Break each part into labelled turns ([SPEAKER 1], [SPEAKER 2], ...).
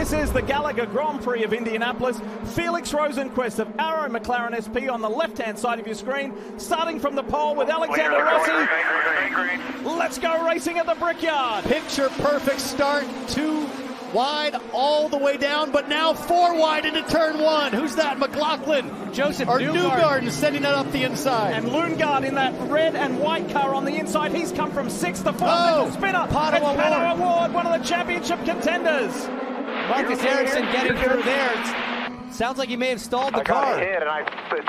[SPEAKER 1] This is the Gallagher Grand Prix of Indianapolis. Felix Rosenqvist of Arrow McLaren SP on the left-hand side of your screen, starting from the pole with Alexander Rossi. Let's go racing at the Brickyard.
[SPEAKER 2] Picture perfect start, two wide all the way down, but now four wide into turn one. Who's that? McLaughlin.
[SPEAKER 3] Josef
[SPEAKER 2] or
[SPEAKER 3] Newgarden.
[SPEAKER 2] Newgarden sending it up the inside.
[SPEAKER 1] And Lundgaard in that red and white car on the inside. He's come from sixth to fourth.
[SPEAKER 2] Oh,
[SPEAKER 1] Spinner.
[SPEAKER 2] O'Ward.
[SPEAKER 1] Pato O'Ward, one of the championship contenders.
[SPEAKER 3] Marcus Ericsson getting through there. Sounds like he may have stalled the
[SPEAKER 4] I got
[SPEAKER 3] car.
[SPEAKER 4] hit and I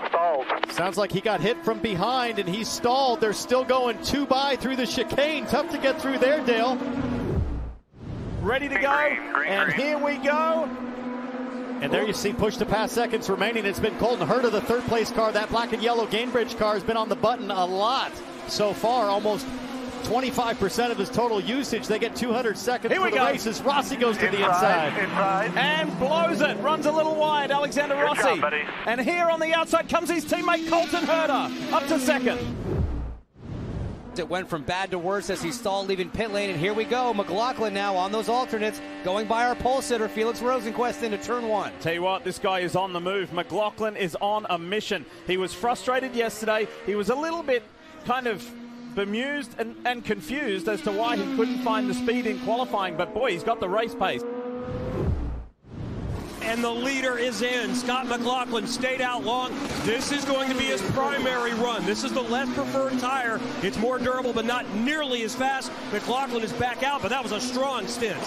[SPEAKER 4] stalled.
[SPEAKER 2] Sounds like he got hit from behind and he stalled. They're still going two by through the chicane. Tough to get through there, Dale.
[SPEAKER 1] Ready to
[SPEAKER 4] Green,
[SPEAKER 1] go.
[SPEAKER 4] green, green,
[SPEAKER 1] and
[SPEAKER 4] green.
[SPEAKER 1] here we go.
[SPEAKER 2] And there you see push to pass seconds remaining. It's been Colton Herta, the third place car. That black and yellow Gainbridge car has been on the button a lot so far, almost 25% of his total usage. They get 200 seconds
[SPEAKER 1] Here
[SPEAKER 2] for
[SPEAKER 1] we
[SPEAKER 2] the
[SPEAKER 1] go.
[SPEAKER 2] races. Rossi goes to the
[SPEAKER 4] Inside,
[SPEAKER 2] inside.
[SPEAKER 4] inside.
[SPEAKER 1] And blows it. Runs a little wide. Alexander
[SPEAKER 4] Good
[SPEAKER 1] Rossi.
[SPEAKER 4] job.
[SPEAKER 1] And here on the outside comes his teammate Colton Herta. Up to second.
[SPEAKER 3] It went from bad to worse as he stalled leaving pit lane, and here we go. McLaughlin now on those alternates, going by our pole sitter, Felix Rosenqvist into turn one.
[SPEAKER 1] Tell you what, this guy is on the move. McLaughlin is on a mission. He was frustrated yesterday. He was a little bit kind of bemused and, and confused as to why he couldn't find the speed in qualifying, but boy, he's got the race pace.
[SPEAKER 5] and the leader is in. Scott McLaughlin stayed out long. This is going to be his primary run. This is the less preferred tire. It's more durable, but not nearly as fast. McLaughlin is back out, but that was a strong stint.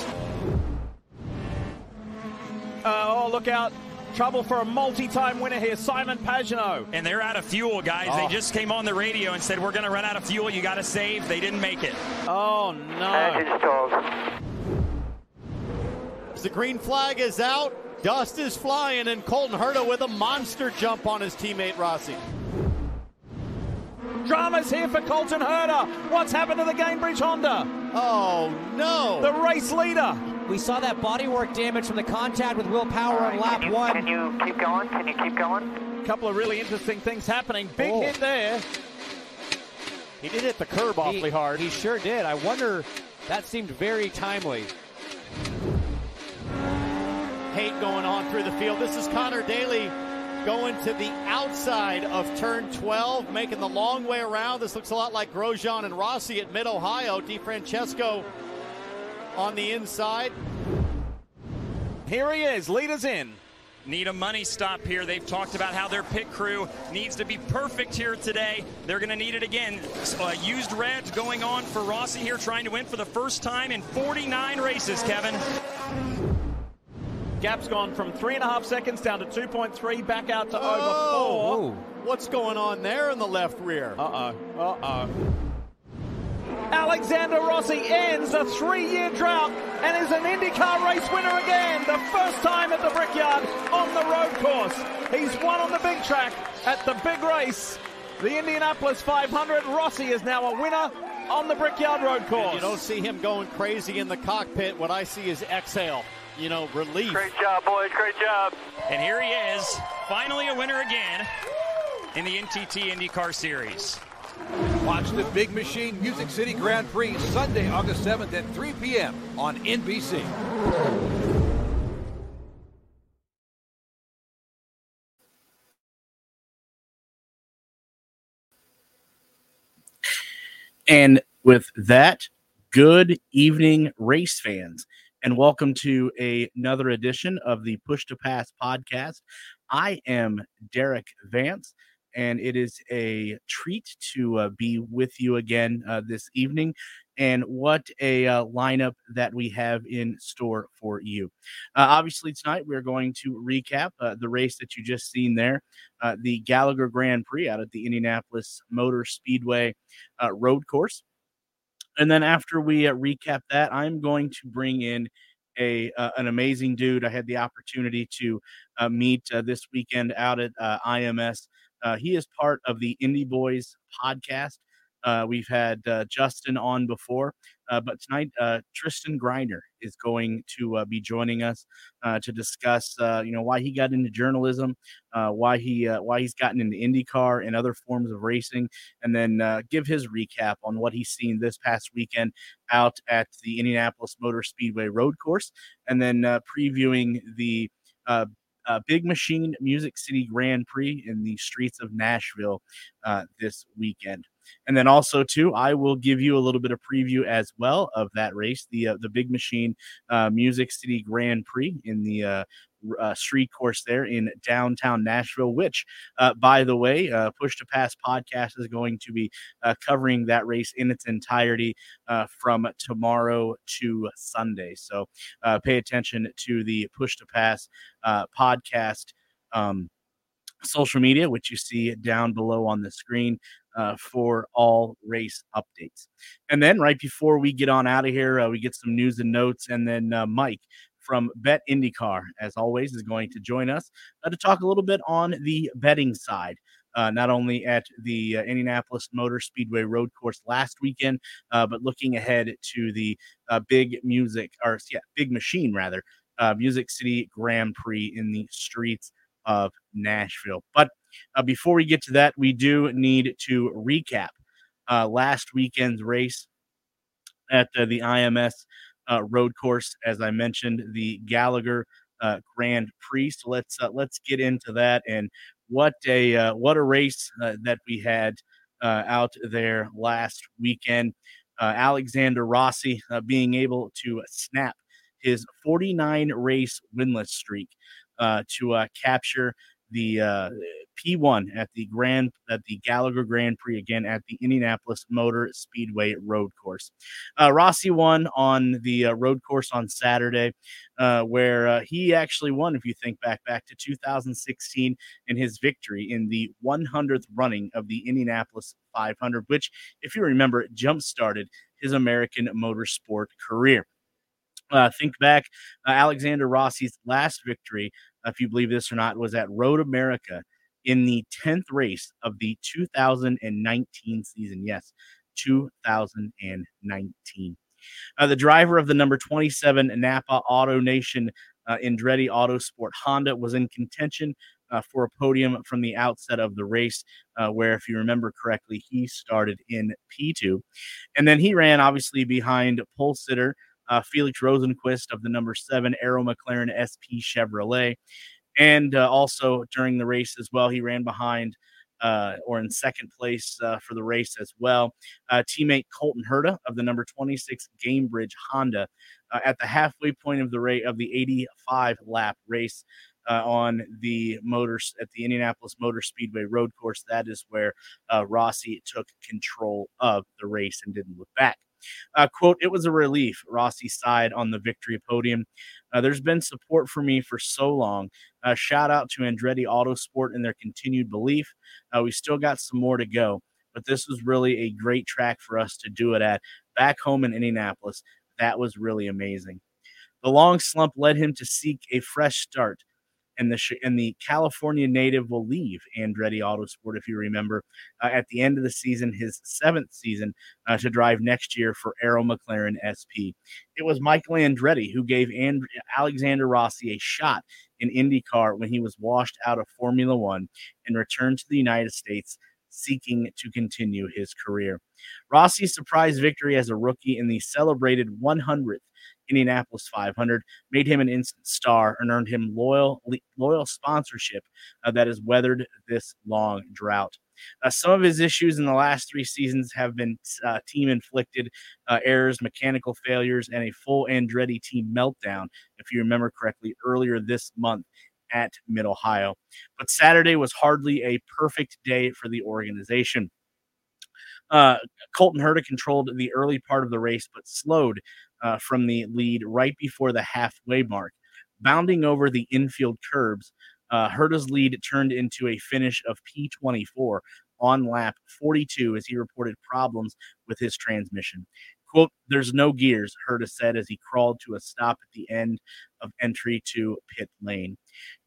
[SPEAKER 1] Uh, oh, look out. Trouble for a multi-time winner here, Simon Pagenaud.
[SPEAKER 6] And they're out of fuel, guys.
[SPEAKER 1] Oh.
[SPEAKER 6] They just came on the radio and said, We're going to run out of fuel. You got to save. They didn't make it.
[SPEAKER 1] Oh, no.
[SPEAKER 2] The green flag is out. Dust is flying, and Colton Herta with a monster jump on his teammate Rossi.
[SPEAKER 1] Drama's here for Colton Herta. What's happened to the Gainbridge Honda?
[SPEAKER 2] Oh no!
[SPEAKER 1] The race leader.
[SPEAKER 3] We saw that bodywork damage from the contact with Will Power on lap
[SPEAKER 4] Can you,
[SPEAKER 3] one.
[SPEAKER 4] can you keep going? Can you keep going?
[SPEAKER 1] A couple of really interesting things happening. Big
[SPEAKER 3] Oh.
[SPEAKER 1] hit there.
[SPEAKER 2] he did hit the curb awfully
[SPEAKER 3] he,
[SPEAKER 2] hard.
[SPEAKER 3] He sure did. I wonder, that seemed very timely.
[SPEAKER 2] hate going on through the field. This is Connor Daly going to the outside of turn 12, making the long way around. This looks a lot like Grosjean and Rossi at Mid Ohio. DeFrancesco on the inside.
[SPEAKER 1] Here he is. Leaders in.
[SPEAKER 6] Need a money stop here. They've talked about how their pit crew needs to be perfect here today. They're going to need it again. Uh, used red going on for Rossi here, trying to win for the first time in 49 races, Kevin.
[SPEAKER 1] Gap's gone from three and a half seconds down to 2.3, back out to over four.
[SPEAKER 2] what's going on there in the left rear?
[SPEAKER 1] Uh-oh. Uh oh. Alexander Rossi ends a three year drought and is an IndyCar race winner again. The first time at the Brickyard on the road course. He's won on the big track at the big race. The Indianapolis 500. Rossi is now a winner on the Brickyard road course.
[SPEAKER 2] You don't see him going crazy in the cockpit. What I see is exhale, you know, relief.
[SPEAKER 4] Great job, boys. Great job.
[SPEAKER 6] And here he is, finally a winner again in the NTT IndyCar Series.
[SPEAKER 7] Watch the Big Machine Music City Grand Prix Sunday, August 7th at 3 p.m. on NBC.
[SPEAKER 8] And with that, good evening, race fans, and welcome to a, another edition of the Push to Pass podcast. I am Derik Vance, and it is a treat to uh, be with you again uh, this evening. And what a uh, lineup that we have in store for you. Uh, obviously, tonight we're going to recap uh, the race that you just seen there, uh, the Gallagher Grand Prix out at the Indianapolis Motor Speedway road course. And then after we recap that, I'm going to bring in a uh, an amazing dude. I had the opportunity to uh, meet uh, this weekend out at IMS. Uh, he is part of the Indy Boys podcast. Uh, we've had uh, Justin on before, uh, but tonight uh, Tristan Grider is going to uh, be joining us to discuss, you know, why he got into journalism, why he why he's gotten into IndyCar and other forms of racing, and then give his recap on what he's seen this past weekend out at the Indianapolis Motor Speedway Road Course, and then previewing the uh, Big Machine Music City Grand Prix in the streets of Nashville uh, this weekend. And then also too, I will give you a little bit of preview as well of that race, the uh, the Big Machine uh, Music City Grand Prix in the uh, uh, street course there in downtown Nashville, which, uh, by the way, uh, Push to Pass podcast is going to be uh, covering that race in its entirety uh, from tomorrow to Sunday. So uh, pay attention to the Push to Pass podcast. Um, social media, which you see down below on the screen. Uh, for all race updates. And then right before we get on out of here, uh, we get some news and notes. And then uh, Mike from Bet IndyCar, as always, is going to join us uh, to talk a little bit on the betting side. Uh, not only at the uh, Indianapolis Motor Speedway Road Course last weekend, uh, but looking ahead to the uh, big music, or yeah, big machine rather, uh, Music City Grand Prix in the streets of Nashville. But before we get to that, we do need to recap last weekend's race at the IMS uh, road course, as I mentioned, the Gallagher uh, Grand Prix. So let's uh, let's get into that and what a uh, what a race uh, that we had uh, out there last weekend. Alexander Rossi being able to snap his 49 race winless streak to capture the P1 at the Grand at the Gallagher Grand Prix again at the Indianapolis Motor Speedway Road Course. Uh, Rossi won on the uh, road course on Saturday, uh, where uh, he actually won. If you think back back to 2016 in his victory in the 100th running of the Indianapolis 500, which, if you remember, jump started his American motorsport career. Uh, think back, uh, Alexander Rossi's last victory, if you believe this or not, was at Road America in the 10th race of the 2019 season. Yes, 2019. Uh, the driver of the number 27 Napa Auto Nation uh, Andretti Autosport Honda was in contention uh, for a podium from the outset of the race, uh, where, if you remember correctly, he started in P2. And then he ran obviously behind pole sitter uh, Felix Rosenqvist of the number seven Arrow McLaren SP Chevrolet. And uh, also during the race as well, he ran behind uh, or in second place uh, for the race as well. Uh, teammate Colton Herta of the number 26 Gainbridge Honda uh, at the halfway point of the rate of the 85 lap race. Uh, on the motors at the Indianapolis Motor Speedway road course. That is where Rossi took control of the race and didn't look back. Uh, quote, it was a relief, Rossi sighed on the victory podium. Uh, there's been support for me for so long. Uh, shout out to Andretti Autosport and their continued belief. Uh, we still got some more to go, but this was really a great track for us to do it at. Back home in Indianapolis, that was really amazing. The long slump led him to seek a fresh start and the and the California native will leave Andretti Autosport, if you remember, uh, at the end of the season, his seventh season, uh, to drive next year for Arrow McLaren SP. It was Michael Andretti who gave and- Alexander Rossi a shot in IndyCar when he was washed out of Formula One and returned to the United States seeking to continue his career. Rossi's surprise victory as a rookie in the celebrated 100th Indianapolis 500 made him an instant star and earned him loyal loyal sponsorship uh, that has weathered this long drought. Uh, some of his issues in the last three seasons have been uh, team inflicted uh, errors, mechanical failures, and a full Andretti team meltdown, if you remember correctly, earlier this month at Mid Ohio. But Saturday was hardly a perfect day for the organization. Uh, Colton Herta controlled the early part of the race, but slowed uh, from the lead right before the halfway mark. Bounding over the infield curbs, uh, Herta's lead turned into a finish of P24 on lap 42 as he reported problems with his transmission. Quote, there's no gears, Herta said as he crawled to a stop at the end of entry to pit lane.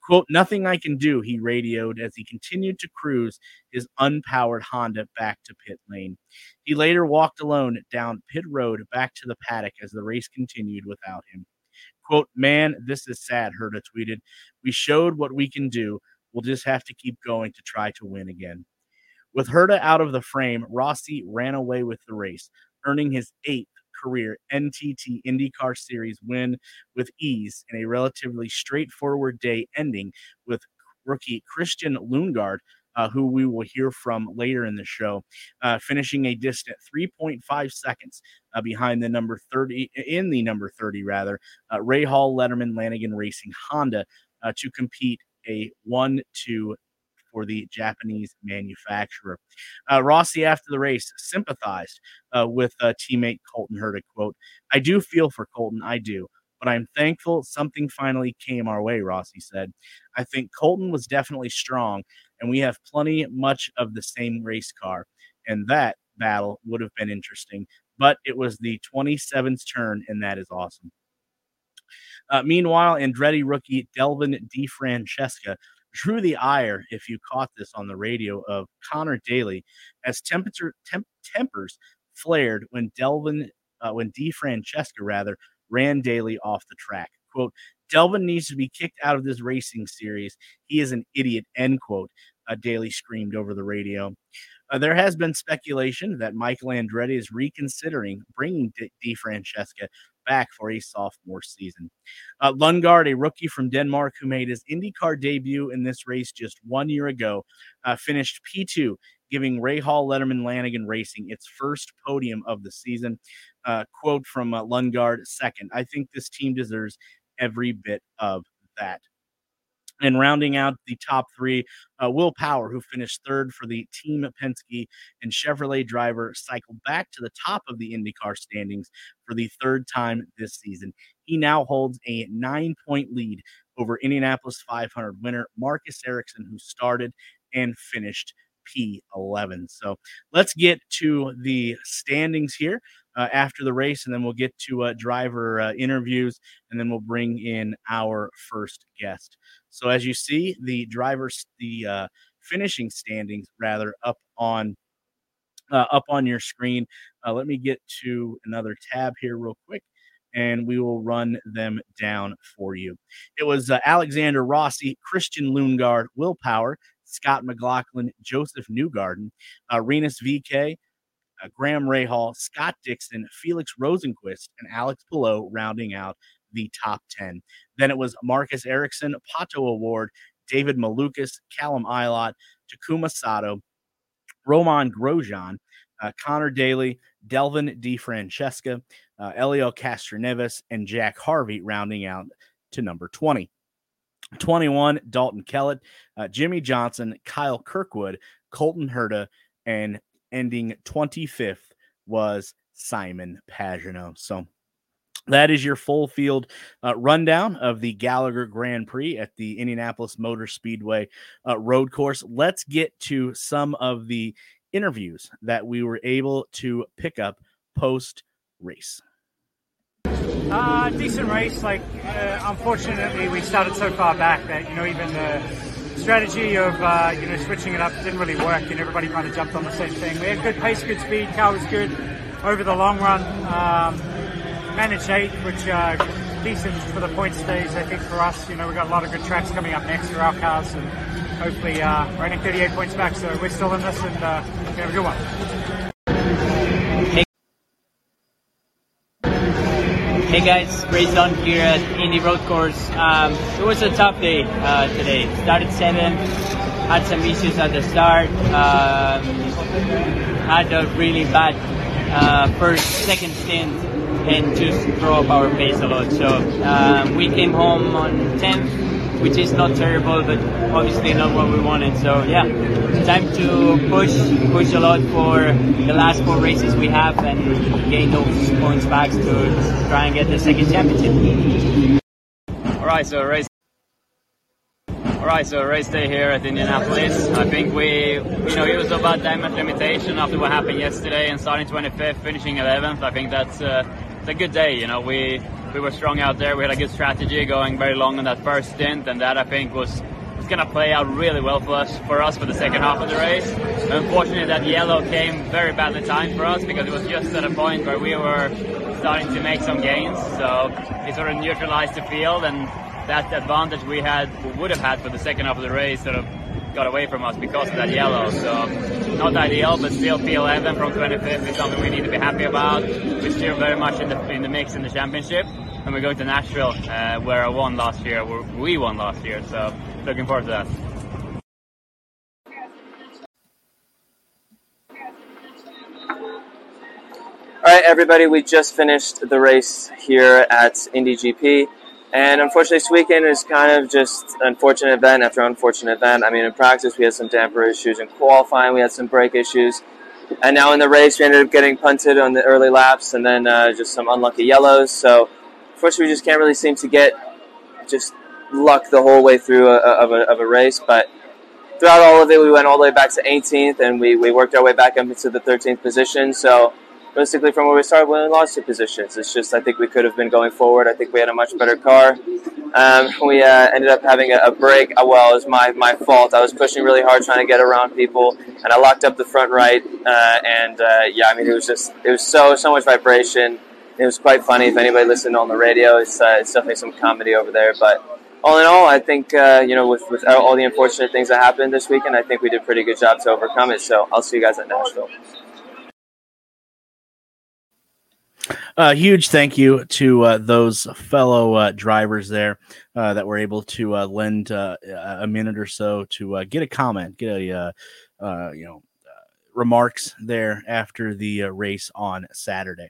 [SPEAKER 8] Quote, nothing I can do, he radioed as he continued to cruise his unpowered Honda back to pit lane. He later walked alone down pit road back to the paddock as the race continued without him. Quote, man, this is sad, Herta tweeted. We showed what we can do. We'll just have to keep going to try to win again. With Herta out of the frame, Rossi ran away with the race, earning his eighth career NTT IndyCar Series win with ease in a relatively straightforward day, ending with rookie Christian Lundgaard. Uh, who we will hear from later in the show, uh, finishing a distant 3.5 seconds uh, behind the number 30 in the number 30 rather, uh, Hall Letterman Lanigan Racing Honda uh, to compete a one two for the Japanese manufacturer. Uh, Rossi, after the race, sympathized uh, with uh, teammate Colton Herta. Quote, I do feel for Colton, I do, but I'm thankful something finally came our way, Rossi said. I think Colton was definitely strong, and we have plenty much of the same race car, and that battle would have been interesting. But it was the 27th turn, and that is awesome. Uh, meanwhile, Andretti rookie Devlin DeFrancesco drew the ire, if you caught this on the radio, of Connor Daly as temperature temp- tempers flared when Devlin, uh, when DeFrancesco rather ran Daly off the track. Quote, Devlin needs to be kicked out of this racing series. He is an idiot, end quote. Uh, Daly screamed over the radio. Uh, there has been speculation that Michael Andretti is reconsidering bringing D- DeFrancesco back for a sophomore season. Uh, Lundgaard, a rookie from Denmark who made his IndyCar debut in this race just one year ago, uh, finished P2, giving Rahal Letterman Lanigan Racing its first podium of the season. Uh, quote from uh, Lundgaard, second, I think this team deserves every bit of that. And rounding out the top three, uh, Will Power, who finished third for the Team Penske and Chevrolet driver, cycled back to the top of the IndyCar standings for the third time this season. He now holds a nine point lead over Indianapolis 500 winner Marcus Ericsson, who started and finished P11. So let's get to the standings here uh, after the race, and then we'll get to uh, driver uh, interviews, and then we'll bring in our first guest. So as you see, the drivers, the uh, finishing standings rather up on uh, up on your screen. Uh, let me get to another tab here real quick. And we will run them down for you. It was Alexander Rossi, Christian Lundgaard, Will Power, Scott McLaughlin, Josef Newgarden, uh, Rinus VeeKay, uh, Graham Rahal, Scott Dixon, Felix Rosenqvist, and Alex Palou rounding out the top 10. Then it was Marcus Ericsson, Pato O'Ward, David Malukas, Callum Ilott, Takuma Sato, Romain Grosjean, uh, Connor Daly, Devlin DeFrancesco, uh, Helio Castroneves, and Jack Harvey rounding out to number 20. 21, Dalton Kellett, uh, Jimmie Johnson, Kyle Kirkwood, Colton Herta, and ending 25th was Simon Pagenaud. So that is your full field uh, rundown of the Gallagher Grand Prix at the Indianapolis Motor Speedway uh, road course. Let's get to some of the interviews that we were able to pick up post race.
[SPEAKER 9] Uh, decent race. Like, uh, unfortunately, we started so far back that you know even the strategy of uh, you know switching it up didn't really work, and everybody kind of jumped on the same thing. We had good pace, good speed. Car was good over the long run. Um, managed eight, which uh, decent for the point stays. I think for us, you know, we got a lot of good tracks coming up next for our cars, and hopefully uh, running 38 points back. So we're still in this, and uh, we have a good one.
[SPEAKER 10] Hey guys, Ray Dunn here at Indy Road Course. Um, it was a tough day uh, today. Started seven, had some issues at the start. Um, had a really bad uh, first, second stint, and just throw up our pace a lot. So um, we came home on 10th, which is not terrible, but obviously not what we wanted. So yeah, time to push, push a lot for the last four races we have and gain those points back to try and get the second championship.
[SPEAKER 11] All right, so race. Right, so race day here at Indianapolis. I think we, you know, used a bad damage limitation after what happened yesterday and starting 25th, finishing 11th. I think that's uh, a good day. You know, we we we were strong out there. We had a good strategy going very long on that first stint, and that I think was going to play out really well for us for us for the second half of the race. Unfortunately, that yellow came very badly timed for us because it was just at a point where we were starting to make some gains. So it sort of neutralized the field, and that advantage we had would have had for the second half of the race sort of got away from us because of that yellow. So not ideal, but still P11 from 25th is something we need to be happy about. We're still very much in the in the mix in the championship, and we're going to Nashville, uh, where I won last year, where we won last year. So looking forward to that.
[SPEAKER 12] All right, everybody, we just finished the race here at Indy GP. And unfortunately, this weekend is kind of just unfortunate event after unfortunate event. I mean, in practice, we had some damper issues. In qualifying, we had some brake issues. And now in the race, we ended up getting punted on the early laps and then uh, just some unlucky yellows. So, unfortunately, we just can't really seem to get just luck the whole way through a, of, a, of a race. But throughout all of it, we went all the way back to 18th and we, we worked our way back up into the 13th position. So, realistically, from where we started, we only lost two positions. It's just I think we could have been going forward. I think we had a much better car. Um, we uh, ended up having a, a break. Uh, well, it was my, my fault. I was pushing really hard trying to get around people, and I locked up the front right. Uh, and uh, yeah, I mean, it was just it was so so much vibration. It was quite funny. If anybody listened on the radio, it's, uh, it's definitely some comedy over there. But all in all, I think you know with, with all the unfortunate things that happened this weekend, I think we did a pretty good job to overcome it. So I'll see you guys at Nashville.
[SPEAKER 8] Uh, huge thank you to uh, those fellow uh, drivers there uh, that were able to uh, lend uh, a minute or so to get a comment, get a you know remarks there after the race on Saturday.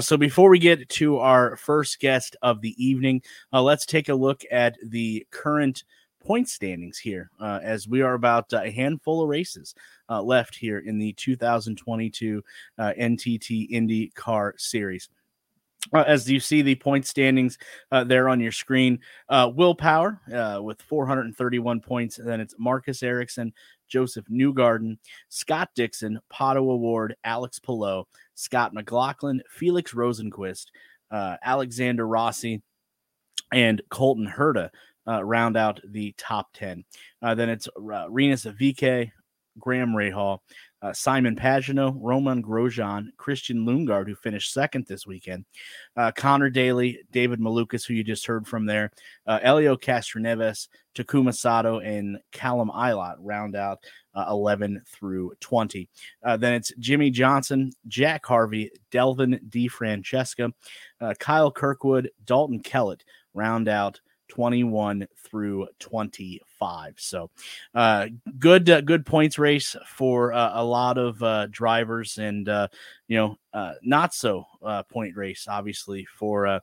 [SPEAKER 8] so before we get to our first guest of the evening, let's take a look at the current point standings here as we are about a handful of races uh, left here in the 2022 uh, NTT IndyCar Series. Uh, as you see the point standings uh, there on your screen, uh, Will Power uh, with 431 points. And then it's Marcus Ericsson, Josef Newgarden, Scott Dixon, Pato O'Ward, Alex Palou, Scott McLaughlin, Felix Rosenqvist, uh, Alexander Rossi, and Colton Herta uh, round out the top 10. then it's Rinus VeeKay, Graham Rahal, uh, Simon Pagenaud, Romain Grosjean, Christian Lundgaard, who finished second this weekend, uh, Connor Daly, David Malukas, who you just heard from there, uh, Helio Castroneves, Takuma Sato, and Callum Ilott round out uh, 11 through 20. Uh, then it's Jimmie Johnson, Jack Harvey, Devlin DeFrancesco, uh, Kyle Kirkwood, Dalton Kellett round out 21 through 25. So, uh, good uh, good points race for uh, a lot of uh, drivers, and uh, you know, uh, not so point race, obviously for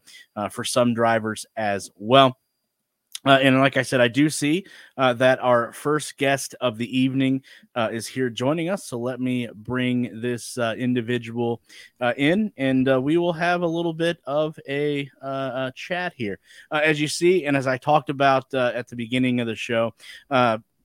[SPEAKER 8] for some drivers as well. Uh, and like I said, I do see uh, that our first guest of the evening uh, is here joining us. So let me bring this uh, individual uh, in, and uh, we will have a little bit of a, a chat here. as you see, and as I talked about at the beginning of the show,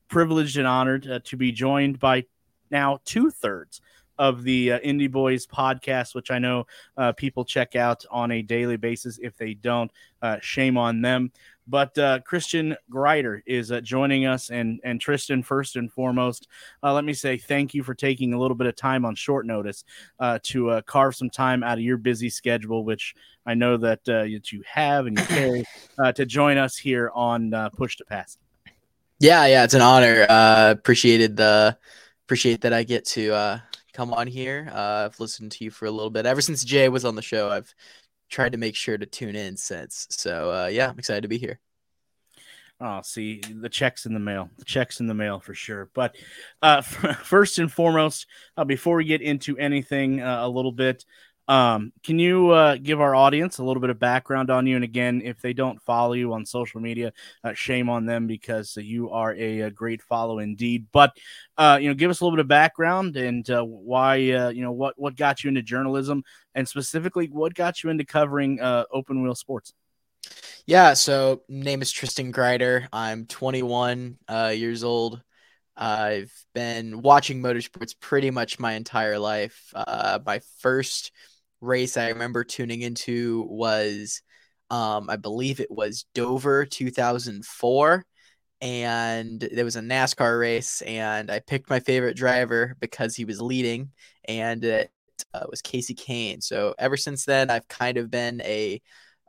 [SPEAKER 8] privileged and honored to be joined by now two thirds of the uh, Indy Boys podcast, which I know uh, people check out on a daily basis. If they don't, uh, shame on them. But uh, Tristan Grider is uh, joining us, and and Tristan, first and foremost, uh, let me say thank you for taking a little bit of time on short notice to carve some time out of your busy schedule, which I know that that you have and you carry to join us here on Push to Pass.
[SPEAKER 13] Yeah, yeah, it's an honor. appreciated the appreciate that I get to come on here. Uh, I've listened to you for a little bit. Ever since Jay was on the show, I've tried to make sure to tune in since. So uh, yeah, I'm excited to be here.
[SPEAKER 8] Oh, see the checks in the mail, the checks in the mail for sure. But uh, first and foremost, uh, before we get into anything uh, a little bit, um, can you uh, give our audience a little bit of background on you? And again, if they don't follow you on social media, uh, shame on them because uh, you are a, a, great follow indeed. But uh, you know, give us a little bit of background and uh, why uh, you know what what got you into journalism, and specifically what got you into covering open wheel sports.
[SPEAKER 13] Yeah, so name is Tristan Grider. I'm 21 years old. I've been watching motorsports pretty much my entire life. my first race I remember tuning into was Um, I believe it was Dover 2004 and there was a NASCAR race, and I picked my favorite driver because he was leading, and it uh, was Kasey Kahne. So ever since then, I've kind of been a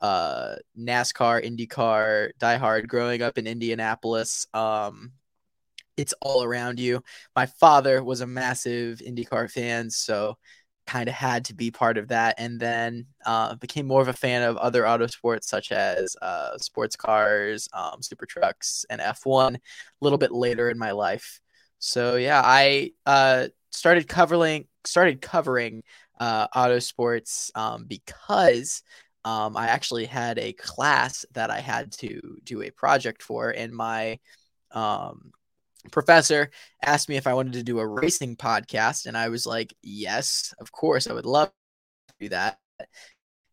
[SPEAKER 13] uh, NASCAR, IndyCar diehard. Growing up in Indianapolis, um, it's all around you. My father was a massive IndyCar fan, so kind of had to be part of that and then uh, became more of a fan of other auto sports such as uh, sports cars um, super trucks and f1 a little bit later in my life. So yeah i uh, started covering started covering uh, auto sports um, because um, i actually had a class that i had to do a project for in my um, professor asked me if I wanted to do a racing podcast, and I was like, yes, of course, I would love to do that.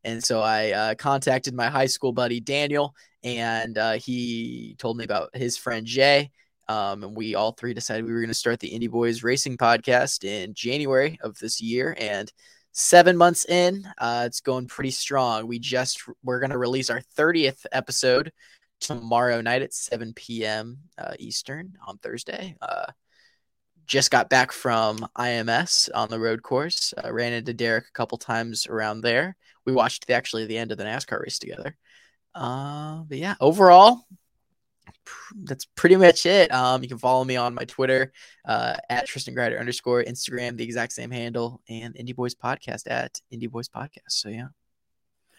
[SPEAKER 13] And so I uh, contacted my high school buddy Daniel, and uh, he told me about his friend Jay. Um, and we all three decided we were going to start the Indy Boys Racing Podcast in January of this year. And seven months in, uh, it's going pretty strong. We just we're going to release our 30th episode tomorrow night at 7 p.m. Uh, Eastern on Thursday. Uh, just got back from IMS on the road course. Uh, ran into Derik a couple times around there. We watched the, actually the end of the NASCAR race together. Uh, but yeah, overall, that's pretty much it. Um, you can follow me on my Twitter uh, at Tristan Grider underscore Instagram, the exact same handle, and Indy Boys Podcast at Indy Boys Podcast. So yeah.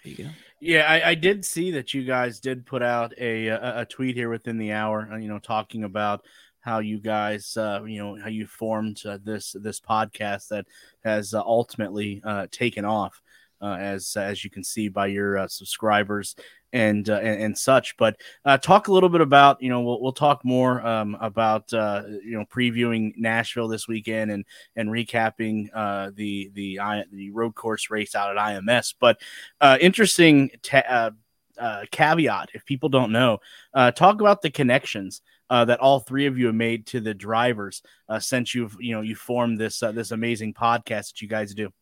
[SPEAKER 13] There you go.
[SPEAKER 8] Yeah, I, I, did see that you guys did put out a, a, a tweet here within the hour, uh, you know, talking about how you guys, uh, you know, how you formed uh, this this podcast that has uh, ultimately uh, taken off, uh, as as you can see by your subscribers and, uh, and, and such. But uh, talk a little bit about you know we'll, we'll talk more um, about uh, you know previewing Nashville this weekend and and recapping uh, the the the road course race out at IMS. But uh, interesting. Ta- uh, caveat if people don't know talk about the connections that all three of you have made to the drivers since you've you know you formed this this amazing podcast that you guys do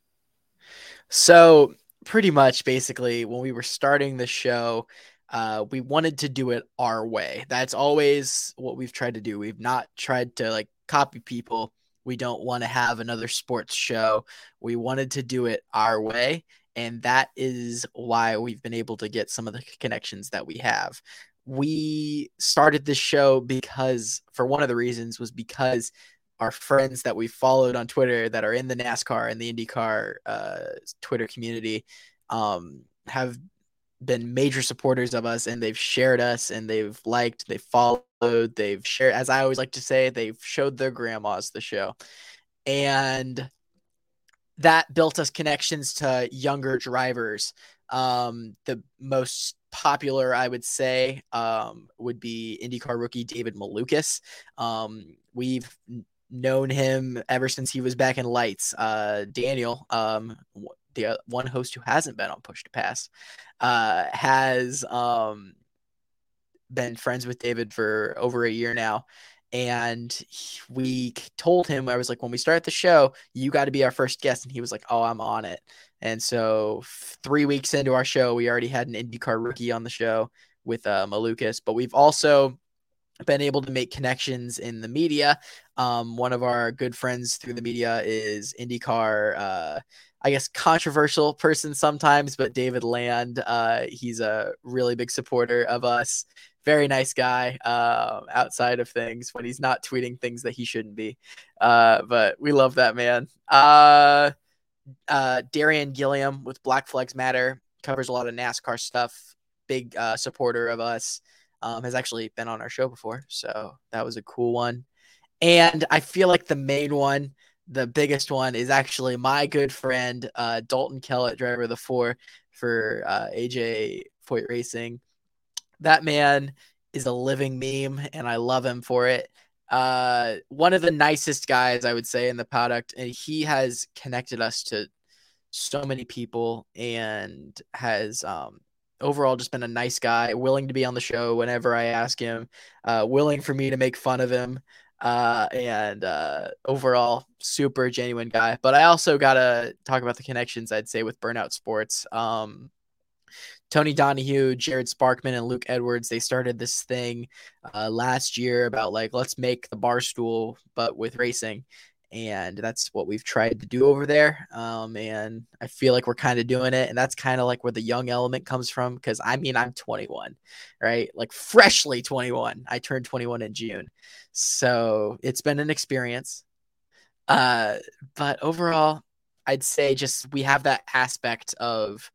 [SPEAKER 13] so pretty much basically when we were starting the show uh, we wanted to do it our way. That's always what we've tried to do. We've not tried to like copy people. We don't want to have another sports show. We wanted to do it our way and that is why we've been able to get some of the connections that we have. We started this show because for one of the reasons was because our friends that we followed on Twitter that are in the NASCAR and the IndyCar uh, Twitter community um, have been major supporters of us and they've shared us and they've liked, they've followed, they've shared, as I always like to say, they've showed their grandmas the show. And that built us connections to younger drivers. Um, the most popular, I would say, um, would be IndyCar rookie David Malukas. Um, we've known him ever since he was back in lights. Uh, Daniel, um, the uh, one host who hasn't been on Push to Pass, uh, has um, been friends with David for over a year now. And we told him, I was like, when we start the show, you got to be our first guest. And he was like, oh, I'm on it. And so, three weeks into our show, we already had an IndyCar rookie on the show with uh, Malukas. But we've also been able to make connections in the media. Um, one of our good friends through the media is IndyCar. Uh, I guess controversial person sometimes, but David Land. Uh, he's a really big supporter of us. Very nice guy uh, outside of things when he's not tweeting things that he shouldn't be. Uh, but we love that man. Uh, uh, Darian Gilliam with Black Flags Matter covers a lot of NASCAR stuff. Big supporter of us um, has actually been on our show before. So that was a cool one. And I feel like the main one, the biggest one, is actually my good friend, uh, Dalton Kellett, driver of the four for uh, AJ Foyt Racing. That man is a living meme, and I love him for it. Uh, one of the nicest guys, I would say, in the product, and he has connected us to so many people and has um, overall just been a nice guy, willing to be on the show whenever I ask him, uh, willing for me to make fun of him, uh, and uh, overall super genuine guy. But I also gotta talk about the connections I'd say with Burnout Sports. Um, Tony Donahue, Jared Sparkman, and Luke Edwards, they started this thing uh, last year about like, let's make the bar stool, but with racing. And that's what we've tried to do over there. Um, and I feel like we're kind of doing it. And that's kind of like where the young element comes from. Cause I mean, I'm 21, right? Like freshly 21. I turned 21 in June. So it's been an experience. Uh, but overall, I'd say just we have that aspect of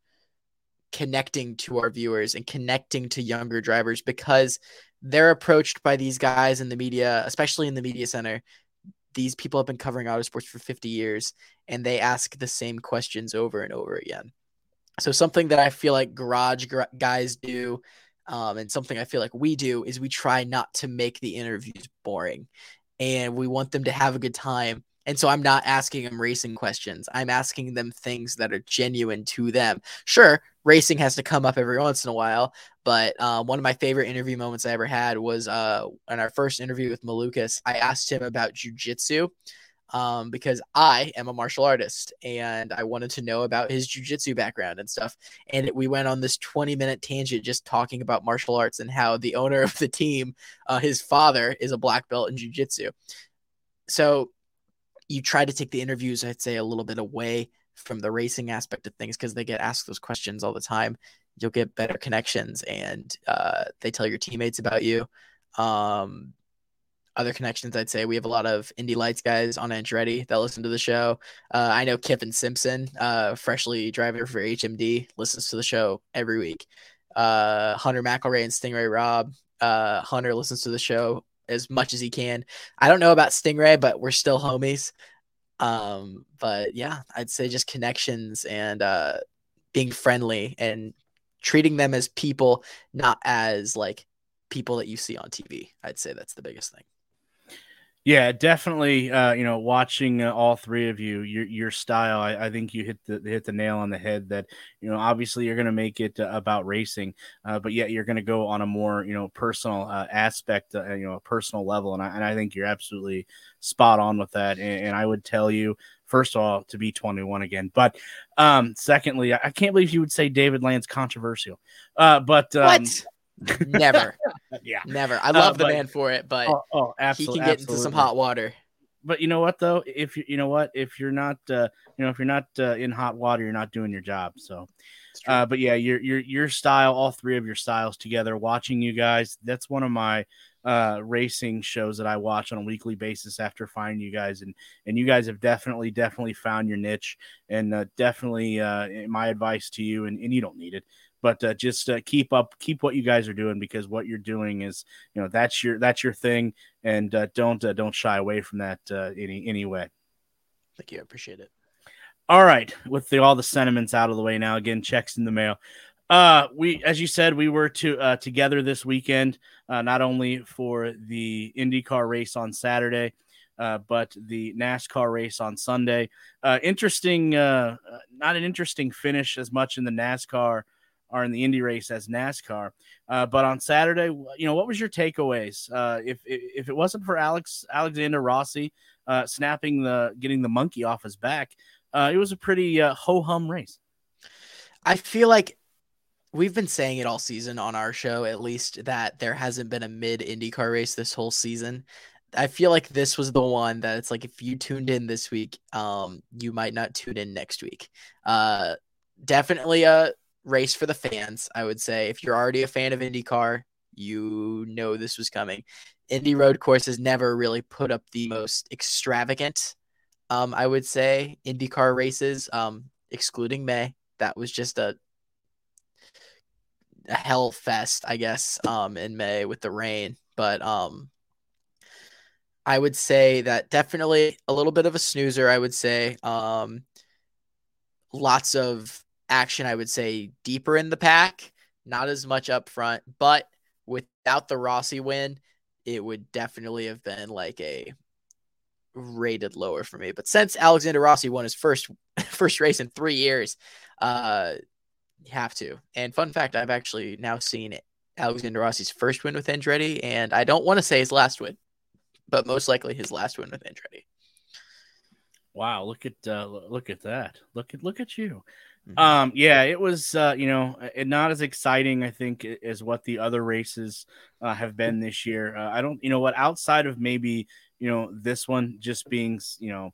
[SPEAKER 13] connecting to our viewers and connecting to younger drivers because they're approached by these guys in the media, especially in the media center. These people have been covering auto sports for 50 years and they ask the same questions over and over again. So, something that I feel like garage guys do, um, and something I feel like we do, is we try not to make the interviews boring and we want them to have a good time and so I'm not asking them racing questions. I'm asking them things that are genuine to them. Sure, racing has to come up every once in a while, but uh, one of my favorite interview moments I ever had was uh, in our first interview with Malukas. I asked him about jujitsu um, because I am a martial artist and I wanted to know about his jujitsu background and stuff. And we went on this 20 minute tangent just talking about martial arts and how the owner of the team, uh, his father, is a black belt in jujitsu. So you try to take the interviews, I'd say, a little bit away from the racing aspect of things because they get asked those questions all the time. You'll get better connections and uh, they tell your teammates about you. Um, other connections, I'd say we have a lot of Indy Lights guys on Andretti that listen to the show. Uh, I know Kyffin Simpson, uh, freshly driver for HMD, listens to the show every week. Uh, Hunter McElrea and Sting Ray Robb Uh, Hunter listens to the show as much as he can. I don't know about Stingray, but we're still homies. Um, but yeah, I'd say just connections and uh, being friendly and treating them as people, not as like people that you see on TV. I'd say that's the biggest thing.
[SPEAKER 8] Yeah, definitely. Uh, you know, watching uh, all three of you, your your style, I, I, think you hit the hit the nail on the head. That you know, obviously, you're going to make it uh, about racing, uh, but yet you're going to go on a more you know personal uh, aspect, uh, you know, a personal level, and I and I think you're absolutely spot on with that. And, and I would tell you, first of all, to be 21 again, but um, secondly, I, can't believe you would say David Land's controversial. but um,
[SPEAKER 13] what? Never.
[SPEAKER 8] yeah.
[SPEAKER 13] Never. I love uh, the but, man for it, but
[SPEAKER 8] oh, oh absolutely,
[SPEAKER 13] he can get
[SPEAKER 8] absolutely.
[SPEAKER 13] into some hot water.
[SPEAKER 8] But you know what though? If you you know what, if you're not uh, you know if you're not uh, in hot water, you're not doing your job. So uh, but yeah, your your your style, all three of your styles together, watching you guys, that's one of my uh racing shows that I watch on a weekly basis after finding you guys and and you guys have definitely definitely found your niche and uh, definitely uh my advice to you and, and you don't need it but uh, just uh, keep up keep what you guys are doing because what you're doing is you know that's your that's your thing. And uh, don't uh, don't shy away from that uh, any any way.
[SPEAKER 13] Thank you. I appreciate it.
[SPEAKER 8] All right. With the, all the sentiments out of the way now again checks in the mail. Uh we as you said we were to uh together this weekend uh not only for the indycar race on saturday uh, but the NASCAR race on Sunday. Uh, interesting, uh, not an interesting finish as much in the NASCAR are in the Indy race as NASCAR. Uh, but on Saturday, you know, what was your takeaways? Uh, if, if it wasn't for Alex Alexander Rossi uh, snapping the getting the monkey off his back, uh, it was a pretty uh, ho hum race.
[SPEAKER 13] I feel like we've been saying it all season on our show, at least that there hasn't been a mid IndyCar race this whole season. I feel like this was the one that it's like if you tuned in this week, um, you might not tune in next week. Uh, definitely a race for the fans, I would say. If you're already a fan of IndyCar, you know this was coming. Indy Road Course has never really put up the most extravagant, um, I would say, IndyCar races, um, excluding May. That was just a a hell fest, I guess, um, in May with the rain. But um, I would say that definitely a little bit of a snoozer. I would say um, lots of action, I would say, deeper in the pack, not as much up front. But without the Rossi win, it would definitely have been like a rated lower for me. But since Alexander Rossi won his first first race in three years, uh, you have to. And fun fact, I've actually now seen Alexander Rossi's first win with Andretti, and I don't want to say his last win, but most likely his last win with Andretti.
[SPEAKER 8] Wow, look at uh, look at that. Look at look at you. Um, yeah, it was, uh, you know, not as exciting, I think, as what the other races uh, have been this year. Uh, I don't, you know, what outside of maybe, you know, this one just being, you know,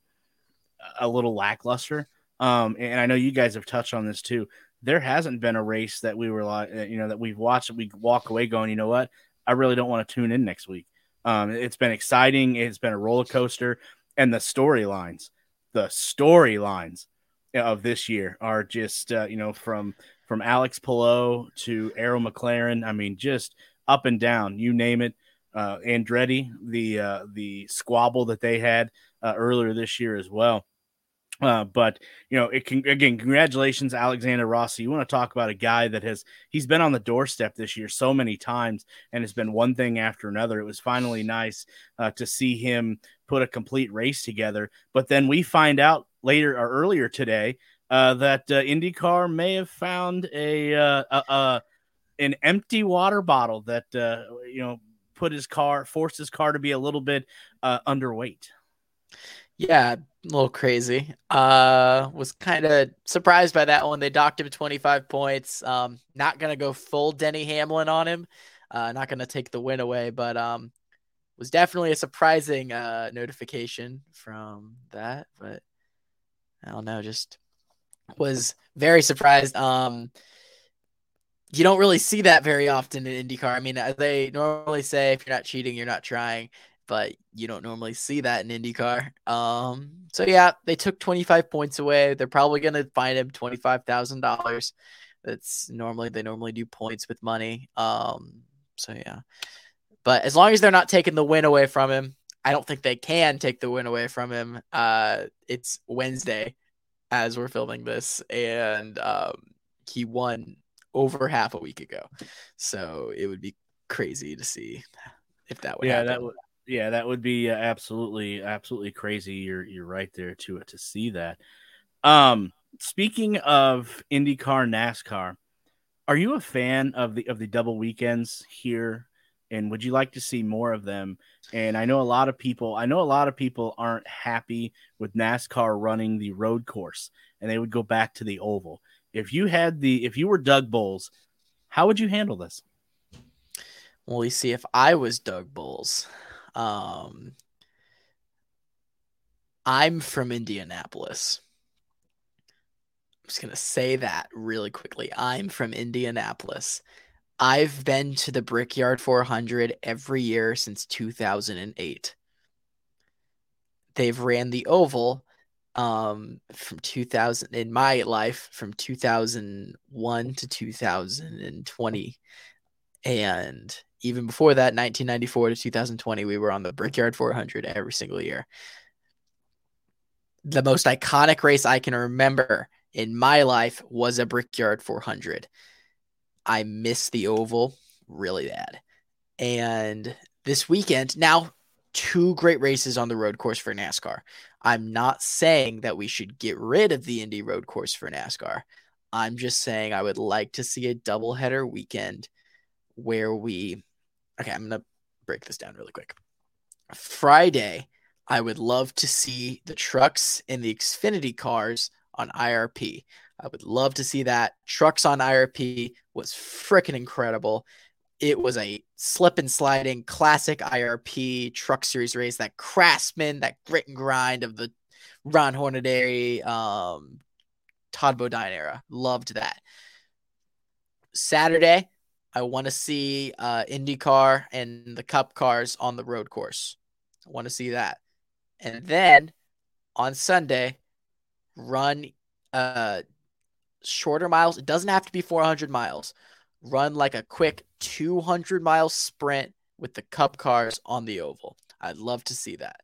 [SPEAKER 8] a little lackluster. Um, and I know you guys have touched on this too. There hasn't been a race that we were like, uh, you know, that we've watched, we walk away going, you know what, I really don't want to tune in next week. Um, it's been exciting. It's been a roller coaster, and the storylines, the storylines of this year are just uh, you know from from Alex Palou to Arrow McLaren. I mean, just up and down. You name it. Uh, Andretti, the uh, the squabble that they had uh, earlier this year as well. Uh, but you know, it can again, congratulations, Alexander Rossi. You want to talk about a guy that has he's been on the doorstep this year so many times, and it's been one thing after another. It was finally nice uh, to see him put a complete race together. But then we find out later or earlier today uh, that uh, IndyCar may have found a, uh, a, a an empty water bottle that uh, you know put his car forced his car to be a little bit uh, underweight.
[SPEAKER 13] Yeah, a little crazy. Uh was kind of surprised by that one. They docked him 25 points. Um not to go full Denny Hamlin on him. Uh not to take the win away, but um was definitely a surprising uh notification from that, but I don't know, just was very surprised. Um you don't really see that very often in IndyCar. I mean, they normally say if you're not cheating, you're not trying but you don't normally see that in IndyCar. Um, so yeah, they took 25 points away. They're probably gonna fine him twenty five thousand dollars. That's normally they normally do points with money. Um, so yeah, but as long as they're not taking the win away from him, I don't think they can take the win away from him. Uh, it's Wednesday as we're filming this, and um, he won over half a week ago. So it would be crazy to see if that would
[SPEAKER 8] yeah,
[SPEAKER 13] happen.
[SPEAKER 8] that would yeah, that would be uh, absolutely, absolutely crazy. You're you're right there to to see that. Um, speaking of IndyCar, NASCAR, are you a fan of the of the double weekends here? And would you like to see more of them? And I know a lot of people. I know a lot of people aren't happy with NASCAR running the road course, and they would go back to the oval. If you had the, if you were Doug Boles, how would you handle this?
[SPEAKER 13] Well, you see, if I was Doug Boles, um, I'm from Indianapolis. I'm just going to say that really quickly. I'm from Indianapolis. I've been to the Brickyard 400 every year since 2008. They've ran the oval um, from 2000 in my life from 2001 to 2020 and even before that 1994 to 2020 we were on the brickyard 400 every single year. The most iconic race i can remember in my life was a brickyard 400 i miss the oval really bad. And this weekend now two great races on the road course for nascar. I'm not saying that we should get rid of the indy road course for nascar. I'm just saying i would like to see a doubleheader weekend where we okay, I'm gonna break this down really quick. Friday, I would love to see the trucks and the Xfinity cars on IRP. I would love to see that. Trucks on IRP was freaking incredible. It was a slip and sliding classic IRP truck series race, that craftsman, that grit and grind of the Ron Hornaday, um, Todd Bodine era. Loved that. Saturday, I want to see uh, IndyCar and the Cup cars on the road course. I want to see that. And then on Sunday, run uh, shorter miles. It doesn't have to be 400 miles. Run like a quick 200 mile sprint with the Cup cars on the oval. I'd love to see that.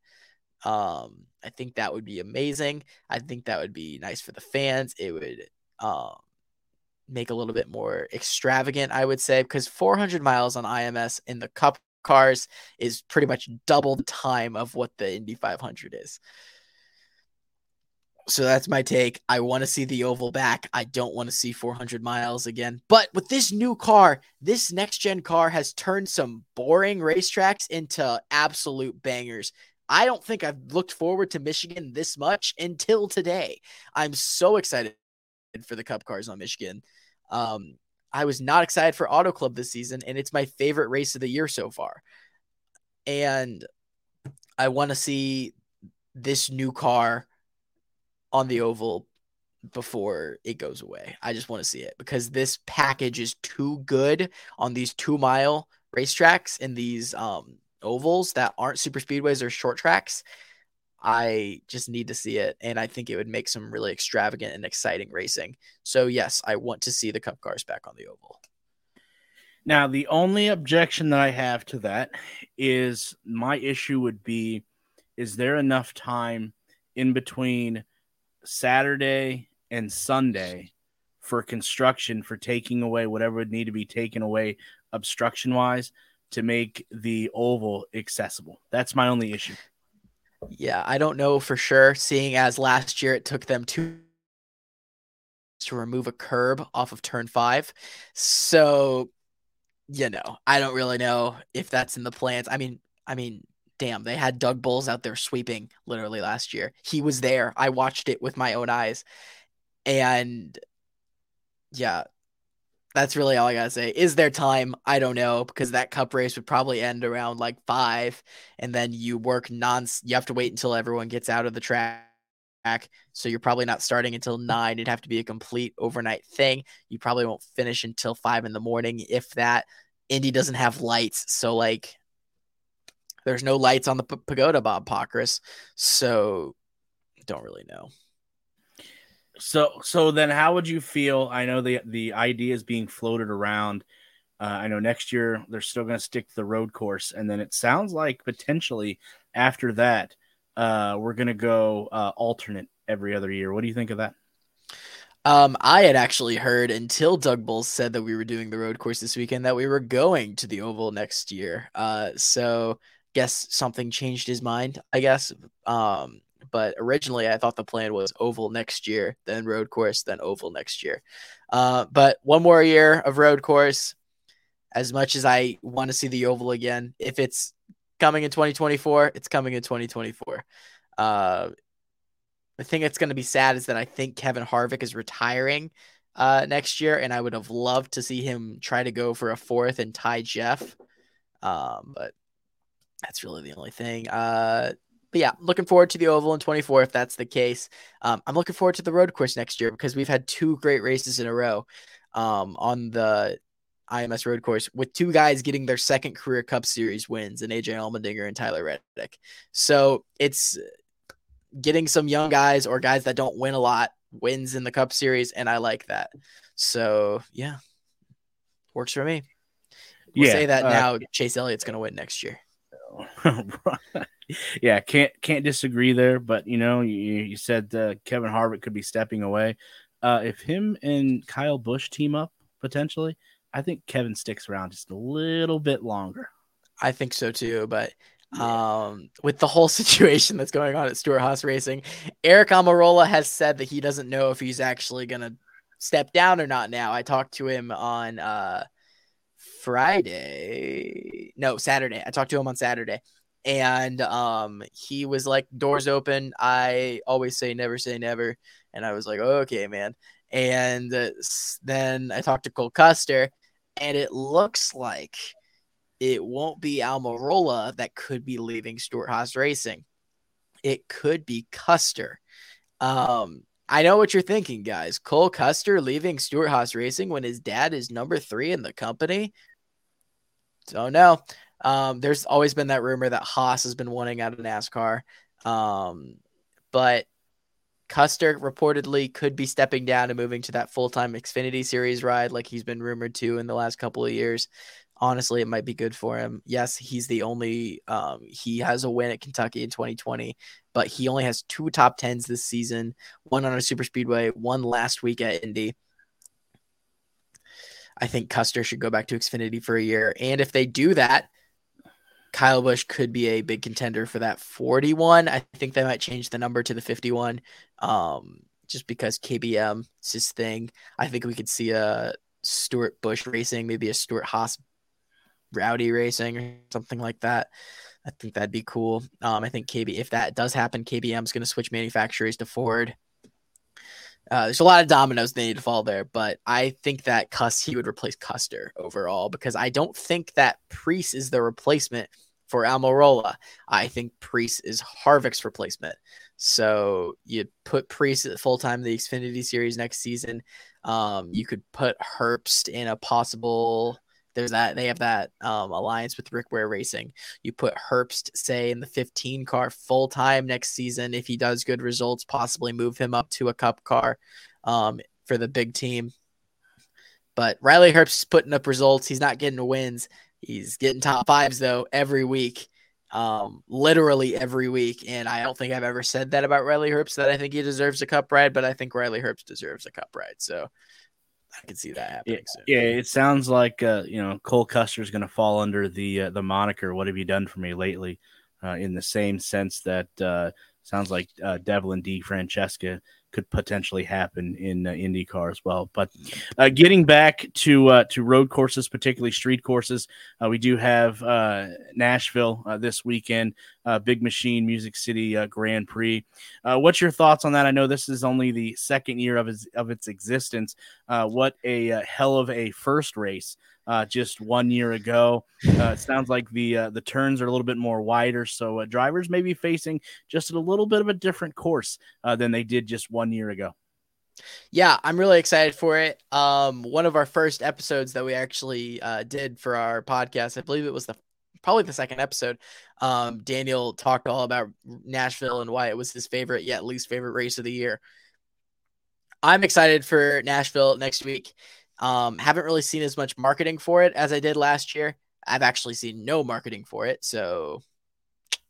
[SPEAKER 13] Um, I think that would be amazing. I think that would be nice for the fans. It would um, make a little bit more extravagant, I would say, because 400 miles on IMS in the Cup cars is pretty much double the time of what the Indy 500 is. So that's my take. I want to see the oval back. I don't want to see 400 miles again. But with this new car, this next gen car has turned some boring racetracks into absolute bangers. I don't think I've looked forward to Michigan this much until today. I'm so excited for the Cup cars on Michigan. Um, I was not excited for Auto Club this season, and it's my favorite race of the year so far. And I want to see this new car on the oval before it goes away. I just want to see it because this package is too good on these two mile racetracks and these um, ovals that aren't super speedways or short tracks. I just need to see it, and I think it would make some really extravagant and exciting racing. So yes, I want to see the Cup cars back on the oval.
[SPEAKER 8] Now, the only objection that I have to that is my issue would be is there enough time in between Saturday and Sunday for construction for taking away whatever would need to be taken away obstruction wise to make the oval accessible? That's my only issue.
[SPEAKER 13] Yeah, I don't know for sure, seeing as last year it took them two to remove a curb off of turn five. So, you know, I don't really know if that's in the plans. I mean, I mean, damn, they had Doug Boles out there sweeping literally last year. He was there. I watched it with my own eyes. And yeah, that's really all I gotta say. Is there time? I don't know because that cup race would probably end around like five, and then you work non. You have to wait until everyone gets out of the track. So you're probably not starting until nine. It'd have to be a complete overnight thing. You probably won't finish until five in the morning, if that. Indy doesn't have lights, so like, there's no lights on the P- pagoda, Bob Pockrass. So don't really know.
[SPEAKER 8] So so then how would you feel? I know the the idea is being floated around. Uh, I know next year they're still going to stick to the road course, and then it sounds like potentially after that uh, we're going to go uh, alternate every other year. What do you think of that?
[SPEAKER 13] Um, I had actually heard until Doug Boles said that we were doing the road course this weekend that we were going to the oval next year. Uh, so guess something changed his mind. I guess. Um, but originally I thought the plan was oval next year, then road course, then oval next year. Uh, but one more year of road course. As much as I want to see the oval again, if it's coming in 2024, it's coming in 2024. Uh, the thing that's going to be sad is that I think Kevin Harvick is retiring uh, next year, and I would have loved to see him try to go for a fourth and tie Jeff. Um, but that's really the only thing. Uh, but yeah, looking forward to the Oval in 24 if that's the case. Um, I'm looking forward to the road course next year because we've had two great races in a row um, on the IMS road course with two guys getting their second career Cup Series wins, and AJ Allmendinger and Tyler Reddick. So it's getting some young guys or guys that don't win a lot wins in the Cup Series, and I like that. So yeah, works for me. We'll
[SPEAKER 8] Yeah,
[SPEAKER 13] say that
[SPEAKER 8] uh,
[SPEAKER 13] now. Chase Elliott's going to win next year.
[SPEAKER 8] yeah, can't can't disagree there. But you know, you, you said uh, Kevin Harvick could be stepping away. Uh, if him and Kyle Busch team up potentially, I think Kevin sticks around just a little bit longer.
[SPEAKER 13] I think so too, but um, with the whole situation that's going on at Stewart Haas Racing, Aric Almirola has said that he doesn't know if he's actually gonna step down or not. Now, I talked to him on uh, Friday, no Saturday. I talked to him on Saturday, and um, he was like, "Doors open." I always say never say never, and I was like, "Okay, man." And uh, then I talked to Cole Custer, and it looks like it won't be Almirola that could be leaving Stewart Haas Racing. It could be Custer. Um, I know what you're thinking, guys. Cole Custer leaving Stewart Haas Racing when his dad is number three in the company. Don't know. Um, there's always been that rumor that Haas has been wanting out of NASCAR. Um, but Custer reportedly could be stepping down and moving to that full time Xfinity Series ride, like he's been rumored to in the last couple of years. Honestly, it might be good for him. Yes, he's the only, um, he has a win at Kentucky in 2020, but he only has two top tens this season one on a super speedway, one last week at Indy. I think Custer should go back to Xfinity for a year. And if they do that, Kyle Busch could be a big contender for that 41. I think they might change the number to the 51 um, just because KBM is his thing. I think we could see a Stewart Busch racing, maybe a Stewart Haas Rowdy racing or something like that. I think that'd be cool. Um, I think KB, if that does happen, KBM is going to switch manufacturers to Ford. Uh, there's a lot of dominoes they need to fall there, but I think that Cuss he would replace Custer overall because I don't think that Preece is the replacement for Almirola. I think Preece is Harvick's replacement. So you put Preece at full time the Xfinity Series next season. Um, you could put Herbst in a possible there's that they have that um, alliance with Rick Ware Racing. You put Herbst, say, in the 15 car full time next season. If he does good results, possibly move him up to a cup car um, for the big team. But Riley Herbst is putting up results. He's not getting wins. He's getting top fives though every week, um, literally every week. And I don't think I've ever said that about Riley Herbst that I think he deserves a cup ride, but I think Riley Herbst deserves a cup ride. So I can see that happening
[SPEAKER 8] yeah,
[SPEAKER 13] soon.
[SPEAKER 8] Yeah, it sounds like uh, you know Cole Custer is going to fall under the uh, the moniker "What have you done for me lately?" Uh, in the same sense that uh, sounds like uh, Devlin DeFrancesco could potentially happen in uh, IndyCar as well. But uh, getting back to uh, to road courses, particularly street courses, uh, we do have uh, Nashville uh, this weekend, Big Machine Music City Grand Prix. what's your thoughts on that? I know this is only the second year of its of its existence. what a hell of a first race! uh, just one year ago. Uh, it sounds like the uh, the turns are a little bit more wider, so uh, drivers may be facing just a little bit of a different course uh, than they did just one year ago.
[SPEAKER 13] Yeah, I'm really excited for it. Um, one of our first episodes that we actually uh, did for our podcast, I believe it was the probably the second episode. Um, Daniel talked all about Nashville and why it was his favorite yet least favorite race of the year. I'm excited for Nashville next week. Um, haven't really seen as much marketing for it as I did last year. I've actually seen no marketing for it. So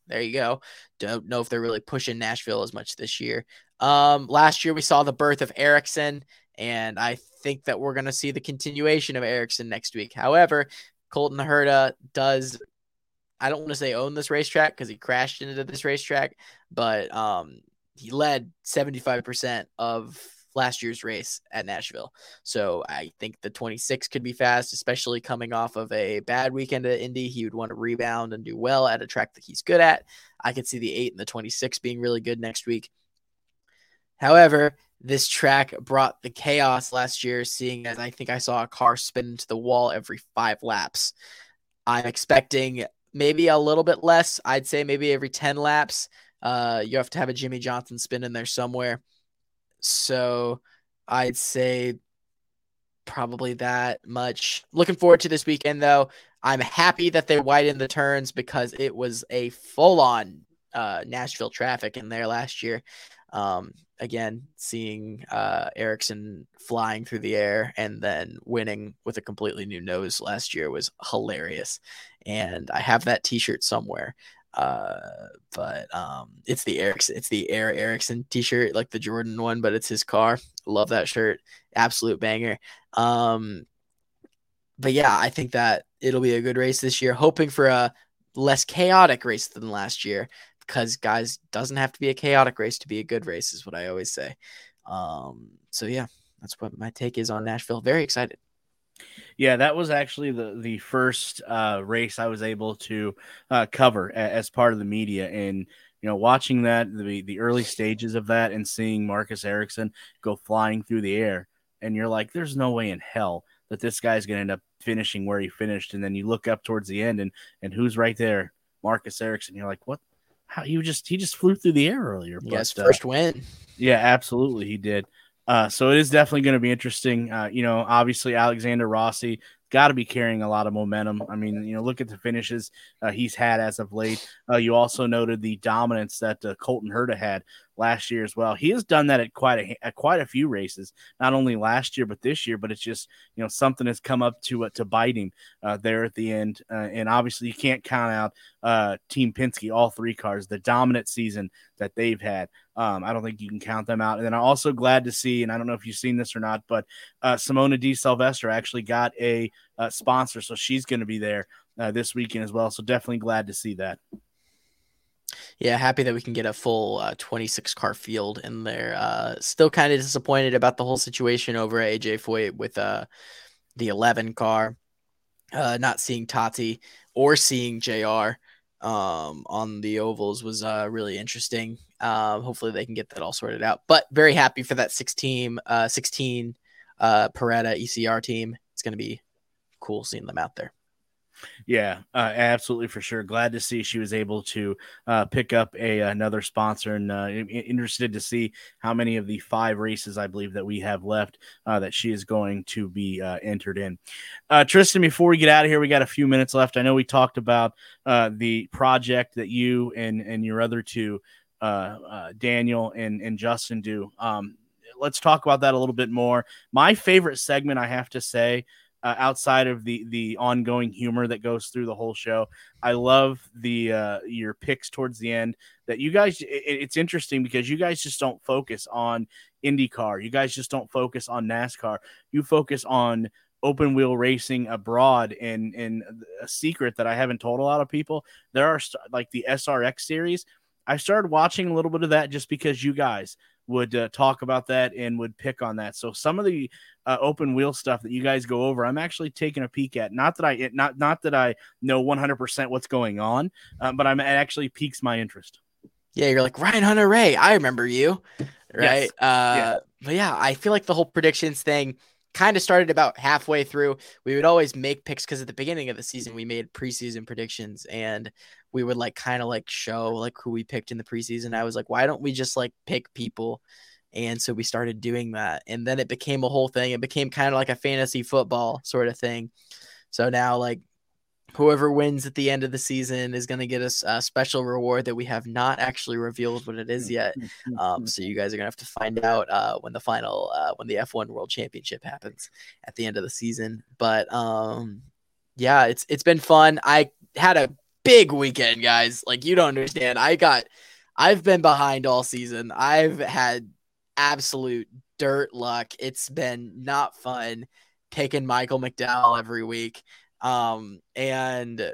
[SPEAKER 13] there you go. Don't know if they're really pushing Nashville as much this year. Um, last year we saw the birth of Ericsson, and I think that we're going to see the continuation of Ericsson next week. However, Colton Herta does, I don't want to say own this racetrack because he crashed into this racetrack, but um, he led 75% of last year's race at Nashville. So I think the 26 could be fast, especially coming off of a bad weekend at Indy. He would want to rebound and do well at a track that he's good at. I could see the 8 and the 26 being really good next week. However, this track brought the chaos last year, seeing as I think I saw a car spin into the wall every five laps. I'm expecting maybe a little bit less. I'd say maybe every 10 laps. Uh, you have to have a Jimmie Johnson spin in there somewhere. So I'd say probably that much. Looking forward to this weekend though. I'm happy that they widened the turns because it was a full on uh, Nashville traffic in there last year. Um, again, seeing uh, Ericsson flying through the air and then winning with a completely new nose last year was hilarious. And I have that t shirt somewhere. Uh, but um, it's the Ericsson, it's the Air Ericsson T-shirt, like the Jordan one, but it's his car. Love that shirt, absolute banger. Um, but yeah, I think that it'll be a good race this year. Hoping for a less chaotic race than last year, because guys, doesn't have to be a chaotic race to be a good race, is what I always say. Um, so yeah, that's what my take is on Nashville. Very excited.
[SPEAKER 8] Yeah, that was actually the the first uh, race I was able to uh, cover a, as part of the media, and you know, watching that the the early stages of that, and seeing Marcus Ericsson go flying through the air, and you're like, there's no way in hell that this guy's going to end up finishing where he finished, and then you look up towards the end, and and who's right there, Marcus Ericsson. You're like, what? How he just he just flew through the air earlier.
[SPEAKER 13] Yes, but, first uh, win.
[SPEAKER 8] Yeah, absolutely, he did. Uh, so it is definitely going to be interesting. Uh, you know, obviously Alexander Rossi got to be carrying a lot of momentum. I mean, you know, look at the finishes uh, he's had as of late. Uh, you also noted the dominance that uh, Colton Herta had last year as well. He has done that at quite a at quite a few races, not only last year but this year. But it's just you know something has come up to uh, to bite him uh, there at the end, uh, and obviously you can't count out uh, Team Penske, all three cars, the dominant season that they've had. Um, I don't think you can count them out. And then I'm also glad to see, and I don't know if you've seen this or not, but uh, Simona de Silvestro actually got a uh, sponsor, so she's going to be there this weekend as well. So definitely glad to see that.
[SPEAKER 13] Yeah, happy that we can get a full uh, 26 car field in there. Uh, still kind of disappointed about the whole situation over at AJ Foyt with uh, the 11 car. Uh, not seeing Tati or seeing JR um, on the ovals was uh, really interesting. Um, hopefully they can get that all sorted out. But very happy for that six team, uh, 16 uh, Paretta ECR team. It's going to be cool seeing them out there.
[SPEAKER 8] Yeah, uh, absolutely for sure. Glad to see she was able to uh, pick up a another sponsor, and uh, interested to see how many of the five races I believe that we have left uh, that she is going to be uh, entered in. Uh, Tristan, before we get out of here, we got a few minutes left. I know we talked about the project that you and and your other two, Daniel and and Justin do. Um, let's talk about that a little bit more. My favorite segment, I have to say uh, outside of the the ongoing humor that goes through the whole show. I love the uh, your picks towards the end. That you guys, it, it's interesting because you guys just don't focus on IndyCar. You guys just don't focus on NASCAR. You focus on open wheel racing abroad and and a secret that I haven't told a lot of people. There are like the SRX series. I started watching a little bit of that just because you guys would uh, talk about that and would pick on that. So some of the uh, open wheel stuff that you guys go over, I'm actually taking a peek at. Not that I it, not not that I know 100% what's going on, uh, but I'm it actually piques my interest.
[SPEAKER 13] Yeah, you're like Ryan Hunter-Reay. I remember you, right? Yes. Uh, yeah. But yeah, I feel like the whole predictions thing kind of started about halfway through. We would always make picks because at the beginning of the season we made preseason predictions and we would like kind of like show like who we picked in the preseason. I was like, why don't we just like pick people? And so we started doing that. And then it became a whole thing. It became kind of like a fantasy football sort of thing. So now like whoever wins at the end of the season is going to get a, a, special reward that we have not actually revealed what it is yet. Um, so you guys are going to have to find out uh, when the final, uh, when the F1 World Championship happens at the end of the season. But um, yeah, it's it's been fun. I had a big weekend, guys. Like you don't understand. I got, I've been behind all season. I've had absolute dirt luck. It's been not fun picking Michael McDowell every week. Um, and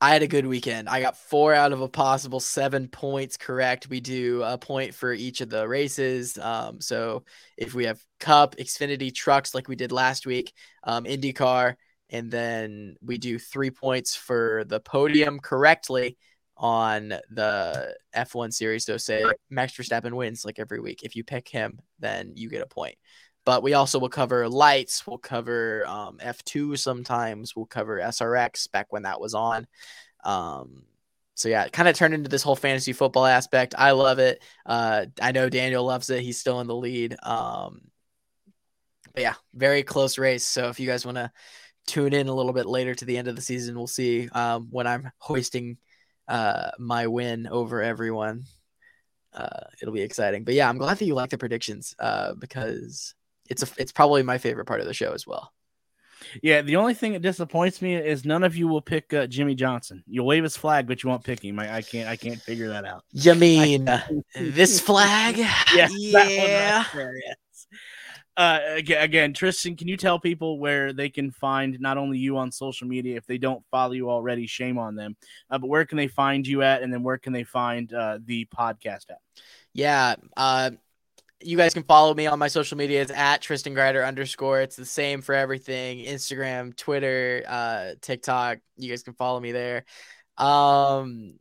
[SPEAKER 13] I had a good weekend. I got four out of a possible seven points correct. We do a point for each of the races. Um, so if we have Cup, Xfinity, trucks like we did last week, um, IndyCar, and then we do three points for the podium correctly on the F1 series. So say Max Verstappen wins like every week. If you pick him, then you get a point. But we also will cover lights. We'll cover um, F2 sometimes. We'll cover SRX back when that was on. Um, so yeah, it kind of turned into this whole fantasy football aspect. I love it. Uh, I know Daniel loves it. He's still in the lead. Um, but yeah, very close race. So if you guys want to tune in a little bit later to the end of the season. We'll see um, when I'm hoisting uh, my win over everyone. Uh, it'll be exciting. But yeah, I'm glad that you like the predictions uh, because it's a, it's probably my favorite part of the show as well.
[SPEAKER 8] Yeah, the only thing that disappoints me is none of you will pick uh, Jimmie Johnson. You'll wave his flag, but you won't pick him. I, I can't. I can't figure that out.
[SPEAKER 13] You mean this flag?
[SPEAKER 8] yes, yeah. Right yes uh, again, Tristan, can you tell people where they can find not only you on social media if they don't follow you already? Shame on them. Uh, but where can they find you at, and then where can they find uh, the podcast at?
[SPEAKER 13] Yeah, uh, you guys can follow me on my social media. It's at Tristan Grider underscore. It's the same for everything: Instagram, Twitter, uh, TikTok. You guys can follow me there. Um,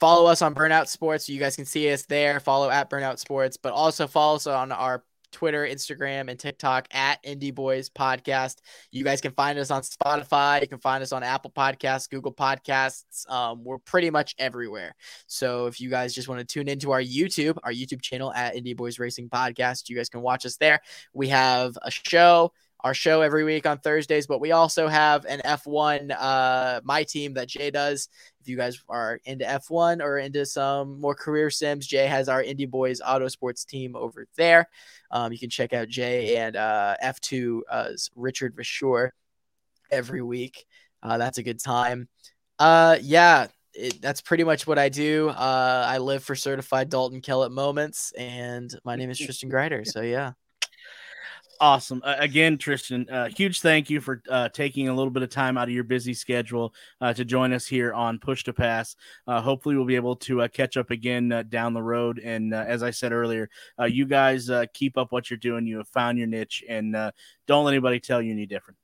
[SPEAKER 13] follow us on Burnout Sports. You guys can see us there. Follow at Burnout Sports, but also follow us on our Twitter, Instagram, and TikTok at Indy Boys Podcast. You guys can find us on Spotify. You can find us on Apple Podcasts, Google Podcasts. Um, we're pretty much everywhere. So if you guys just want to tune into our YouTube, our YouTube channel at Indy Boys Racing Podcast, you guys can watch us there. We have a show our show every week on Thursdays, but we also have an F1 uh my team that Jay does. If you guys are into F1 or into some more career sims, Jay has our Indy Boys Auto Sports team over there. Um, you can check out Jay and uh, F2's Richard Verschoor every week. Uh, that's a good time. Uh, yeah, it, that's pretty much what I do. Uh, I live for certified Dalton Kellett moments, and my name is Tristan Grider. So yeah.
[SPEAKER 8] Awesome. Uh, again, Tristan, uh, huge thank you for uh, taking a little bit of time out of your busy schedule uh, to join us here on Push to Pass. Uh, hopefully, we'll be able to uh, catch up again down the road. And as I said earlier, you guys keep up what you're doing. You have found your niche, and don't let anybody tell you any different.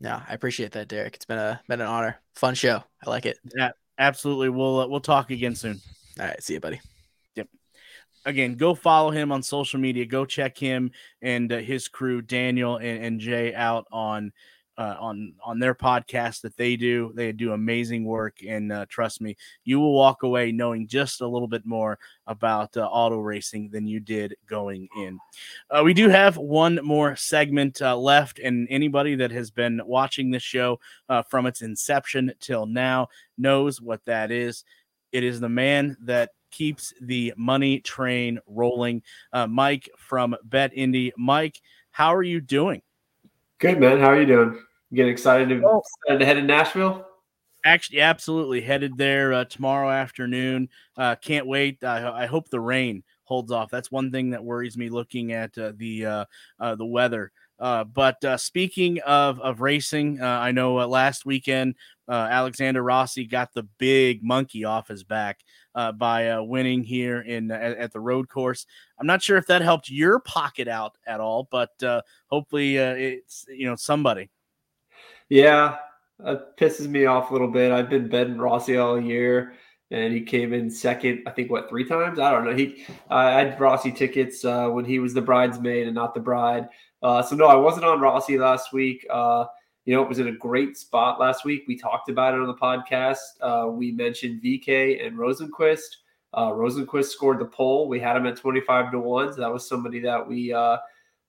[SPEAKER 13] No, I appreciate that, Derik. It's been a been an honor. Fun show. I like it.
[SPEAKER 8] Yeah, Absolutely. We'll uh, we'll talk again soon.
[SPEAKER 13] All right. See you, buddy.
[SPEAKER 8] Again, go follow him on social media. Go check him and uh, his crew, Daniel and, and Jay, out on uh, on on their podcast that they do. They do amazing work, and uh, trust me, you will walk away knowing just a little bit more about uh, auto racing than you did going in. Uh, we do have one more segment uh, left, and anybody that has been watching this show uh, from its inception till now knows what that is. It is the man that keeps the money train rolling. Mike from BetIndy. Mike, how are you doing?
[SPEAKER 14] Good man. How are you doing? You getting excited to, oh. excited to head to Nashville?
[SPEAKER 8] Actually, absolutely headed there uh, tomorrow afternoon. Uh, can't wait. I, I, hope the rain holds off. That's one thing that worries me looking at uh, the uh, uh, the weather. Uh, but uh, speaking of of racing, uh, I know uh, last weekend Alexander Rossi got the big monkey off his back by winning here in at, at, the road course. I'm not sure if that helped your pocket out at all, but hopefully it's you know somebody.
[SPEAKER 14] Yeah, it pisses me off a little bit. I've been betting Rossi all year, and he came in second. I think what three times? I don't know. He I had Rossi tickets uh, when he was the bridesmaid and not the bride. Uh, so no, I wasn't on Rossi last week. Uh, you know, it was in a great spot last week. We talked about it on the podcast. Uh, we mentioned VeeKay and Rosenqvist. Uh, Rosenqvist scored the pole. We had him at twenty five to one. So that was somebody that we uh,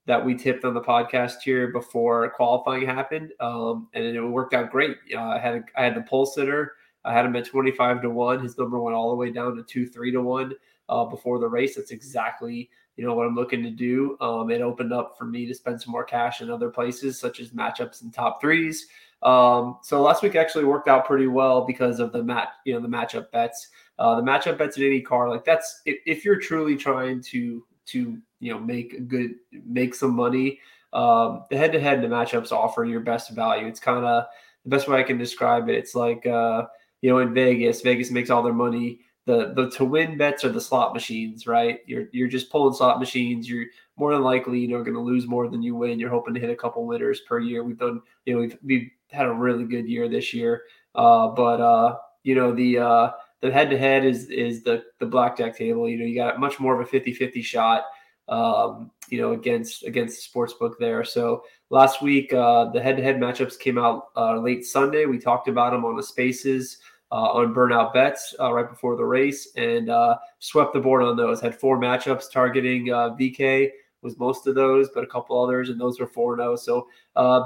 [SPEAKER 14] that we tipped on the podcast here before qualifying happened, um, and it worked out great. Uh, I had a, I had the pole sitter. I had him at twenty five to one. His number went all the way down to two three to one uh, before the race. That's exactly you know what I'm looking to do. Um, it opened up for me to spend some more cash in other places, such as matchups and top threes. Um, so last week actually worked out pretty well because of the mat, you know, the matchup bets. Uh, the matchup bets in IndyCar, like that's if, if you're truly trying to to you know make good make some money. Um, the head to head the matchups offer your best value. It's kind of the best way I can describe it. It's like uh, you know in Vegas, Vegas makes all their money. The, the to win bets are the slot machines, right? You're you're just pulling slot machines. You're more than likely, you know, going to lose more than you win. You're hoping to hit a couple winners per year. We've done, you know, we've we've had a really good year this year. Uh, but uh, you know, the uh, the head to head is is the the blackjack table. You know, you got much more of a 50-50 shot um, you know, against against the sports book there. So last week, uh, the head-to-head matchups came out uh, late Sunday. We talked about them on the Spaces uh, on Burnout Bets uh, right before the race, and uh, swept the board on those. Had four matchups targeting uh, VeeKay was most of those, but a couple others, and those were four zero. Oh. So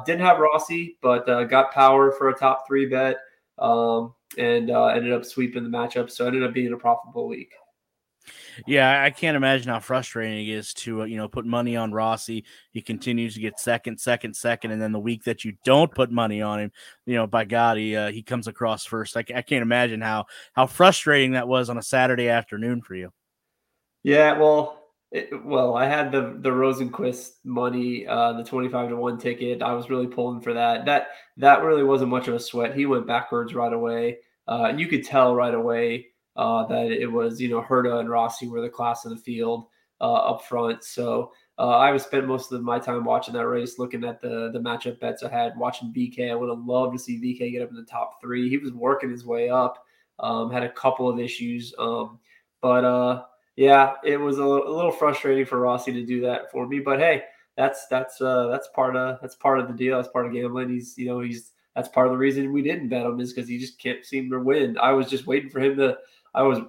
[SPEAKER 14] didn't have Rossi, but got power for a top three bet. Um, and ended up sweeping the matchup, so ended up being a profitable week.
[SPEAKER 8] Yeah, I can't imagine how frustrating it is to uh, you know put money on Rossi. He continues to get second, second, second, and then the week that you don't put money on him, you know, by God, he uh, he comes across first. I, I can't imagine how how frustrating that was on a Saturday afternoon for you.
[SPEAKER 14] Yeah, well, it, well, I had the the Rosenqvist money, uh, the twenty five to one ticket. I was really pulling for that. That that really wasn't much of a sweat. He went backwards right away, uh, and you could tell right away uh, that it was, you know, Herta and Rossi were the class of the field uh, up front. So uh, I was spent most of my time watching that race, looking at the the matchup bets I had, watching VeeKay. I would have loved to see VeeKay get up in the top three. He was working his way up. Um, had a couple of issues, um, but uh, yeah, it was a, a little frustrating for Rossi to do that for me. But hey, that's that's uh, that's part of that's part of the deal. That's part of gambling. He's you know he's that's part of the reason we didn't bet him is because he just can't seem to win. I was just waiting for him to I was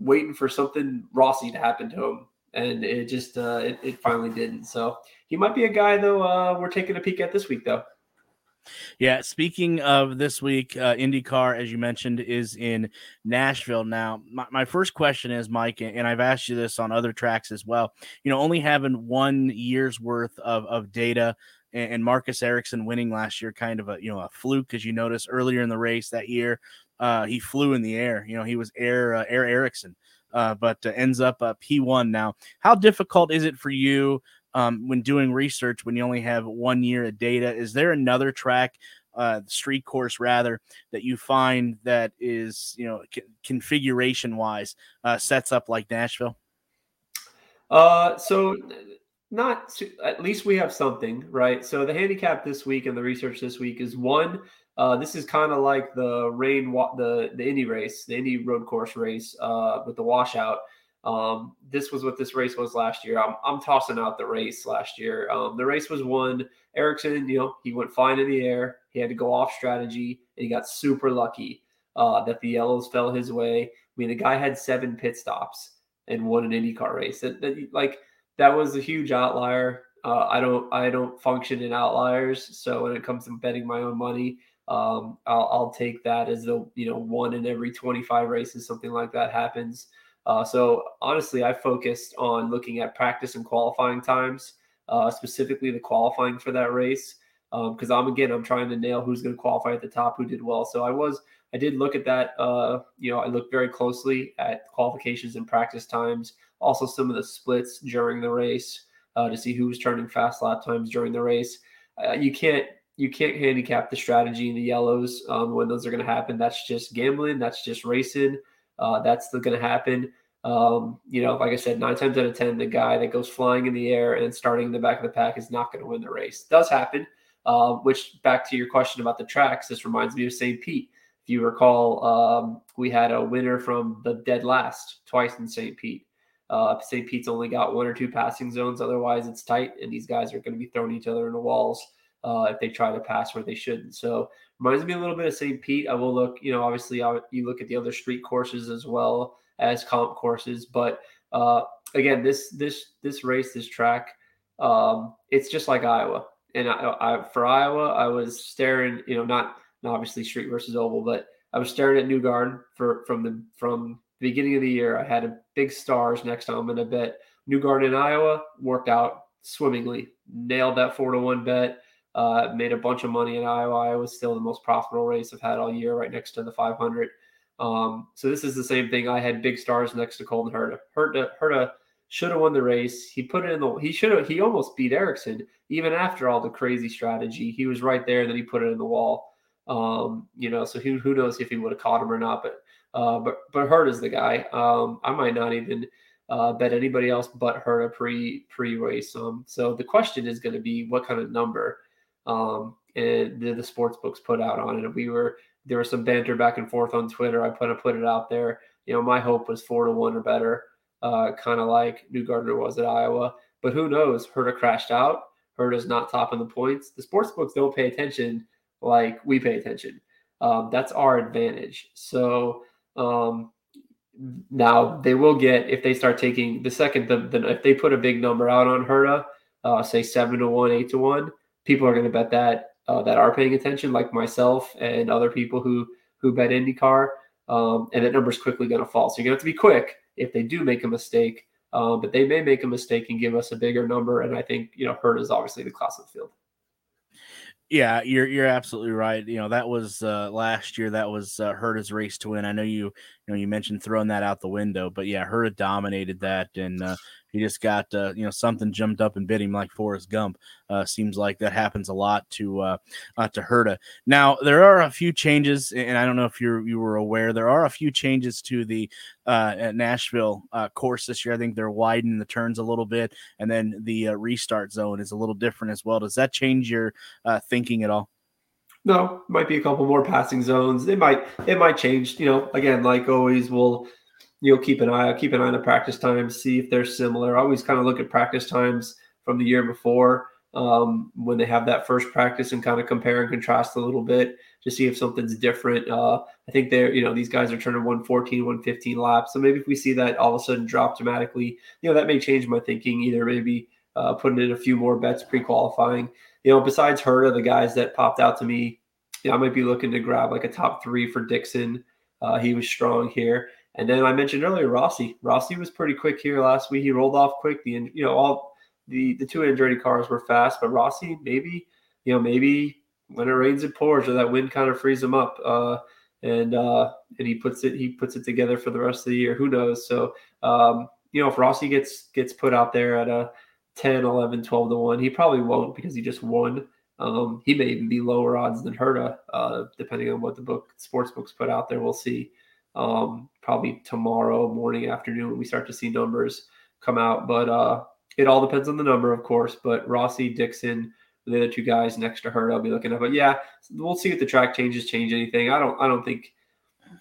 [SPEAKER 14] waiting for something Rossi to happen to him, and it just uh, it, it finally didn't. So he might be a guy though. Uh, we're taking a peek at this week though.
[SPEAKER 8] Yeah, speaking of this week, uh, IndyCar, as you mentioned, is in Nashville. Now, my, my, first question is, Mike, and I've asked you this on other tracks as well. You know, only having one year's worth of, of data and, Marcus Ericsson winning last year, kind of a you know a fluke, because you notice earlier in the race that year, uh, he flew in the air. You know, he was Air uh, Air Ericsson, uh, but uh, ends up uh, P1 now. How difficult is it for you um, when doing research when you only have one year of data? Is there another track, uh, street course rather, that you find that is you know c- configuration wise uh, sets up like Nashville?
[SPEAKER 14] Uh, so not at least we have something, right? So the handicap this week and the research this week is one. Uh, this is kind of like the rain, the the Indy race, the Indy road course race uh, with the washout. Um, this was what this race was last year. I'm, I'm tossing out the race last year. Um, the race was won. Ericsson, you know, he went fine in the air. He had to go off strategy, and he got super lucky uh, that the yellows fell his way. I mean, the guy had seven pit stops and won an IndyCar race. That, that like that was a huge outlier. Uh, I don't I don't function in outliers, so when it comes to betting my own money, um, I'll, I'll take that as the you know one in every 25 races something like that happens. Uh, so honestly, I focused on looking at practice and qualifying times, uh, specifically the qualifying for that race, because um, I'm again I'm trying to nail who's going to qualify at the top, who did well. So I was I did look at that. Uh, you know, I looked very closely at qualifications and practice times, also some of the splits during the race uh, to see who was turning fast lap times during the race. Uh, you can't you can't handicap the strategy in the yellows um, when those are going to happen. That's just gambling. That's just racing. Uh, that's going to happen. Um, you know, like I said, nine times out of ten, the guy that goes flying in the air and starting in the back of the pack is not going to win the race. Does happen. Uh, which back to your question about the tracks, this reminds me of St. Pete. If you recall, um, we had a winner from the dead last twice in St. Pete. Uh, St. Pete's only got one or two passing zones. Otherwise, it's tight, and these guys are going to be throwing each other in the walls uh, if they try to pass where they shouldn't. So reminds me a little bit of St. Pete. I will look, you know, obviously I, you look at the other street courses as well as comp courses, but uh, again, this this this race, this track, um, it's just like Iowa. And I, I, for Iowa, I was staring, you know, not, not obviously street versus oval, but I was staring at Newgarden for from the from the beginning of the year. I had a big stars next time, and I bet Newgarden in Iowa worked out swimmingly. Nailed that four to one bet. Uh, made a bunch of money in Iowa. Iowa was still the most profitable race I've had all year, right next to the 500. Um, so this is the same thing. I had big stars next to Colton Herta. Herta, Herta should have won the race. He put it in the. He should have. He almost beat Ericsson even after all the crazy strategy. He was right there, and then he put it in the wall. Um, you know, so who who knows if he would have caught him or not? But uh, but but Hurt is the guy. Um, I might not even uh, bet anybody else but Herta pre pre race. Um, so the question is going to be what kind of number um, and the, the sports books put out on it. We were there was some banter back and forth on Twitter. I put I put it out there. You know, my hope was four to one or better, uh, kind of like Newgarden was at Iowa. But who knows? Herta crashed out. Herta's not topping the points. The sports books don't pay attention like we pay attention. Um, that's our advantage. So um, now they will get if they start taking the second the, the if they put a big number out on Herta, uh, say seven to one, eight to one people are going to bet that uh, that are paying attention, like myself and other people who who bet IndyCar, um, and that number is quickly going to fall. So you're going to have to be quick if they do make a mistake, um, but they may make a mistake and give us a bigger number. And I think you know Hurt is obviously the class of the field.
[SPEAKER 8] Yeah, you're you're absolutely right. You know that was uh, last year. That was uh, Herta's race to win. I know you you know you mentioned throwing that out the window, but yeah, Herta dominated that, and uh, he just got uh, you know something jumped up and bit him like Forrest Gump. Uh, seems like that happens a lot to uh, uh, to Herta. Now there are a few changes, and I don't know if you you were aware. There are a few changes to the uh, Nashville uh, course this year. I think they're widening the turns a little bit, and then the restart zone is a little different as well. Does that change your thinking at all?
[SPEAKER 14] No, might be a couple more passing zones. It might it might change. You know, again, like always, we'll you know keep an eye keep an eye on the practice times, see if they're similar. I always kind of look at practice times from the year before um, when they have that first practice and kind of compare and contrast a little bit to see if something's different. Uh, I think they're, you know, these guys are turning 114, 115 laps. So maybe if we see that all of a sudden drop dramatically, you know, that may change my thinking either maybe uh, putting in a few more bets pre qualifying. You know, besides Herta, the guys that popped out to me, you know, I might be looking to grab like a top three for Dixon. Uh, he was strong here. And then I mentioned earlier Rossi. Rossi was pretty quick here last week. He rolled off quick. The you know all the the two Andretti cars were fast, but Rossi maybe you know maybe when it rains it pours or that wind kind of frees him up. Uh, and uh, and he puts it he puts it together for the rest of the year. Who knows? So um, you know if Rossi gets gets put out there at a 10, 11, 12 to 1, he probably won't because he just won. Um, he may even be lower odds than Herta, uh, depending on what the book sports books put out there. We'll see um, probably tomorrow morning, afternoon, we start to see numbers come out. But uh, it all depends on the number, of course. But Rossi, Dixon, the other two guys next to her, I'll be looking at. But yeah, we'll see if the track changes change anything. I don't. I don't think.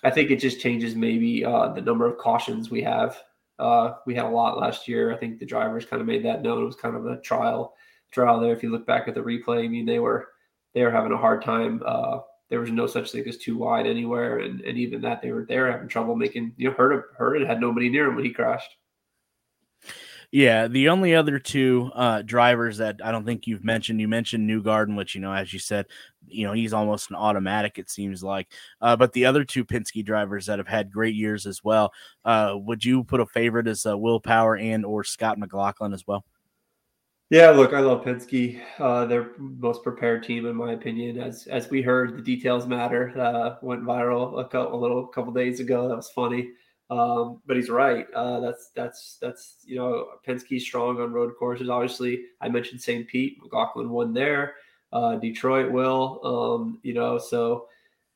[SPEAKER 14] I think it just changes maybe uh, the number of cautions we have. Uh, we had a lot last year. I think the drivers kind of made that known. It was kind of a trial trial there. If you look back at the replay, I mean they were they were having a hard time. Uh, there was no such thing as too wide anywhere, and, and even that they were they were having trouble making. You know, Herta Herta had nobody near him when he crashed.
[SPEAKER 8] Yeah, the only other two uh, drivers that I don't think you've mentioned, you mentioned Newgarden, which you know, as you said, you know, he's almost an automatic. It seems like, uh, but the other two Penske drivers that have had great years as well. Uh, would you put a favorite as uh, Will Power and or Scott McLaughlin as well?
[SPEAKER 14] Yeah, look, I love Penske. Uh, they're most prepared team, in my opinion. As as we heard, the details matter. Uh, went viral a, couple, a little couple days ago. That was funny. Um, but he's right. Uh, that's that's that's you know Penske's strong on road courses. Obviously, I mentioned St. Pete. McLaughlin won there. Uh, Detroit will. Um, you know, so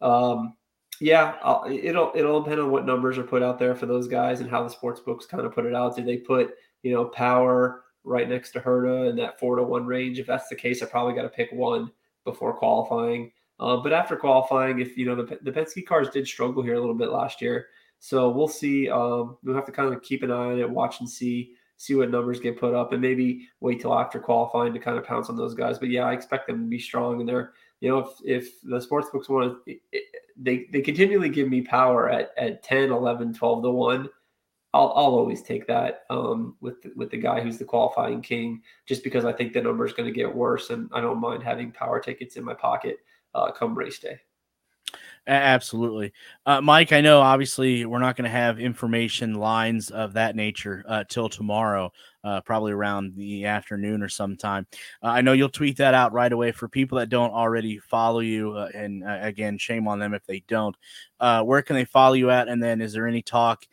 [SPEAKER 14] um, yeah, I'll, it'll it'll depend on what numbers are put out there for those guys and how the sports books kind of put it out. Do they put you know power right next to Herta in that four to one range? If that's the case, I probably got to pick one before qualifying. Uh, but after qualifying, if you know the the Penske cars did struggle here a little bit last year. So we'll see. Um, we'll have to kind of keep an eye on it, watch and see see what numbers get put up, and maybe wait till after qualifying to kind of pounce on those guys. But yeah, I expect them to be strong, and they're you know if if the sports books want to, they they continually give me power at at 10, 11, 12 to one. I'll, I'll always take that um, with the, with the guy who's the qualifying king, just because I think the number is going to get worse, and I don't mind having power tickets in my pocket uh, come race day.
[SPEAKER 8] Absolutely. Uh, Mike, I know obviously we're not going to have information lines of that nature uh, till tomorrow, uh, probably around the afternoon or sometime. Uh, I know you'll tweet that out right away for people that don't already follow you. Uh, and uh, again, shame on them if they don't. where can they follow you at? And then is there any talk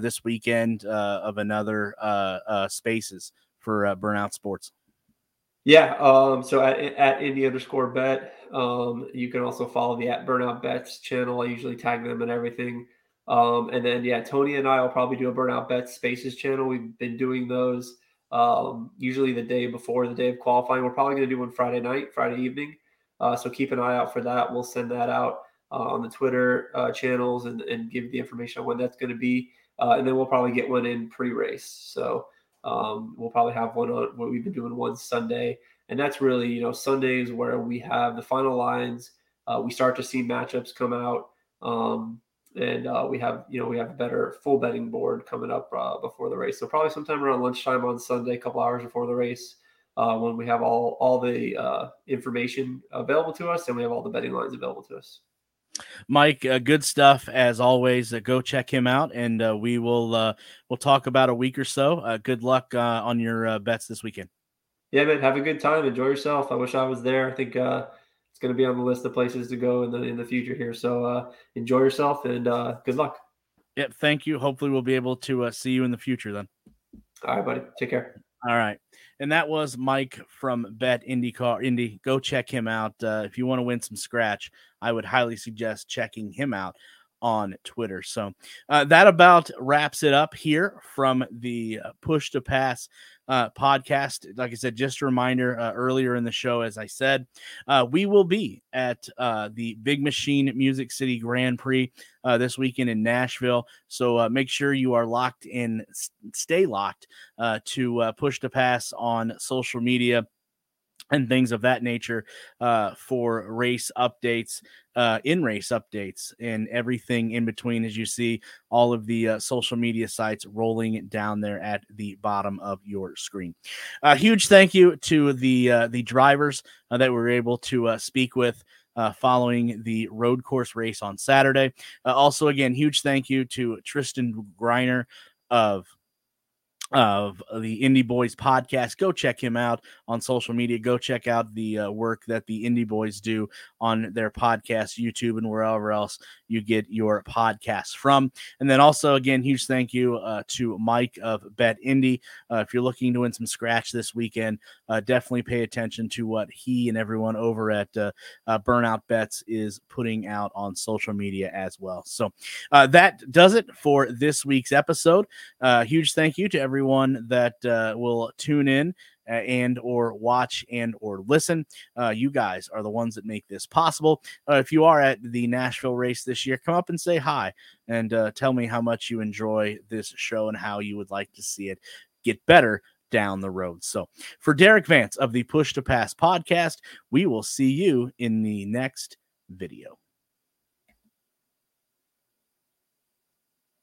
[SPEAKER 8] this weekend of another spaces for Burnout Sports?
[SPEAKER 14] Yeah. Um, so at, at Indy underscore bet, um, you can also follow the at Burnout Bets channel. I usually tag them and everything. Um, and then yeah, Tony and I will probably do a Burnout Bets Spaces channel. We've been doing those um, usually the day before the day of qualifying. We're probably going to do one Friday night, Friday evening. Uh, so keep an eye out for that. We'll send that out uh, on the Twitter uh, channels and, and give the information on when that's going to be. Uh, and then we'll probably get one in pre-race. So um, we'll probably have one on what we've been doing one Sunday, and that's really you know Sundays where we have the final lines. Uh, we start to see matchups come out, um, and uh, we have you know we have a better full betting board coming up uh, before the race. So probably sometime around lunchtime on Sunday, a couple hours before the race, uh, when we have all all the uh, information available to us and we have all the betting lines available to us.
[SPEAKER 8] Mike, uh, good stuff as always. Uh, go check him out, and uh, we will uh, we'll talk about a week or so. Uh, good luck uh, on your bets this weekend.
[SPEAKER 14] Yeah, man. Have a good time. Enjoy yourself. I wish I was there. I think it's going to be on the list of places to go in the in the future here. So enjoy yourself and good luck.
[SPEAKER 8] Yep. Thank you. Hopefully, we'll be able to see you in the future then.
[SPEAKER 14] All right, buddy. Take care.
[SPEAKER 8] All right. And that was Mike from Bet IndyCar Indy. Go check him out. Uh, if you want to win some scratch, I would highly suggest checking him out on Twitter. So uh, that about wraps it up here from the uh, Push to Pass uh, podcast. Like I said, just a reminder uh, earlier in the show, as I said, uh, we will be at uh, the Big Machine Music City Grand Prix this weekend in Nashville. So make sure you are locked in, stay locked to push to pass on social media and things of that nature uh, for race updates, uh, in race updates, and everything in between. As you see, all of the uh, social media sites rolling down there at the bottom of your screen. A huge thank you to the uh, the drivers uh, that we were able to uh, speak with. following the road course race on Saturday. also, again, huge thank you to Tristan Grider of of the Indy Boys podcast. Go check him out on social media. Go check out the uh, work that the Indy Boys do on their podcast, YouTube, and wherever else you get your podcasts from. And then also, again, huge thank you uh, to Mike of BetIndy. Uh, if you're looking to win some scratch this weekend, uh, definitely pay attention to what he and everyone over at uh, uh, Burnout Bets is putting out on social media as well. So that does it for this week's episode. huge thank you to everyone everyone that uh, will tune in uh, and or watch and or listen. Uh, you guys are the ones that make this possible. Uh, if you are at the Nashville race this year, come up and say hi and uh, tell me how much you enjoy this show and how you would like to see it get better down the road. So, for Derik Vance of the Push to Pass podcast, we will see you in the next video.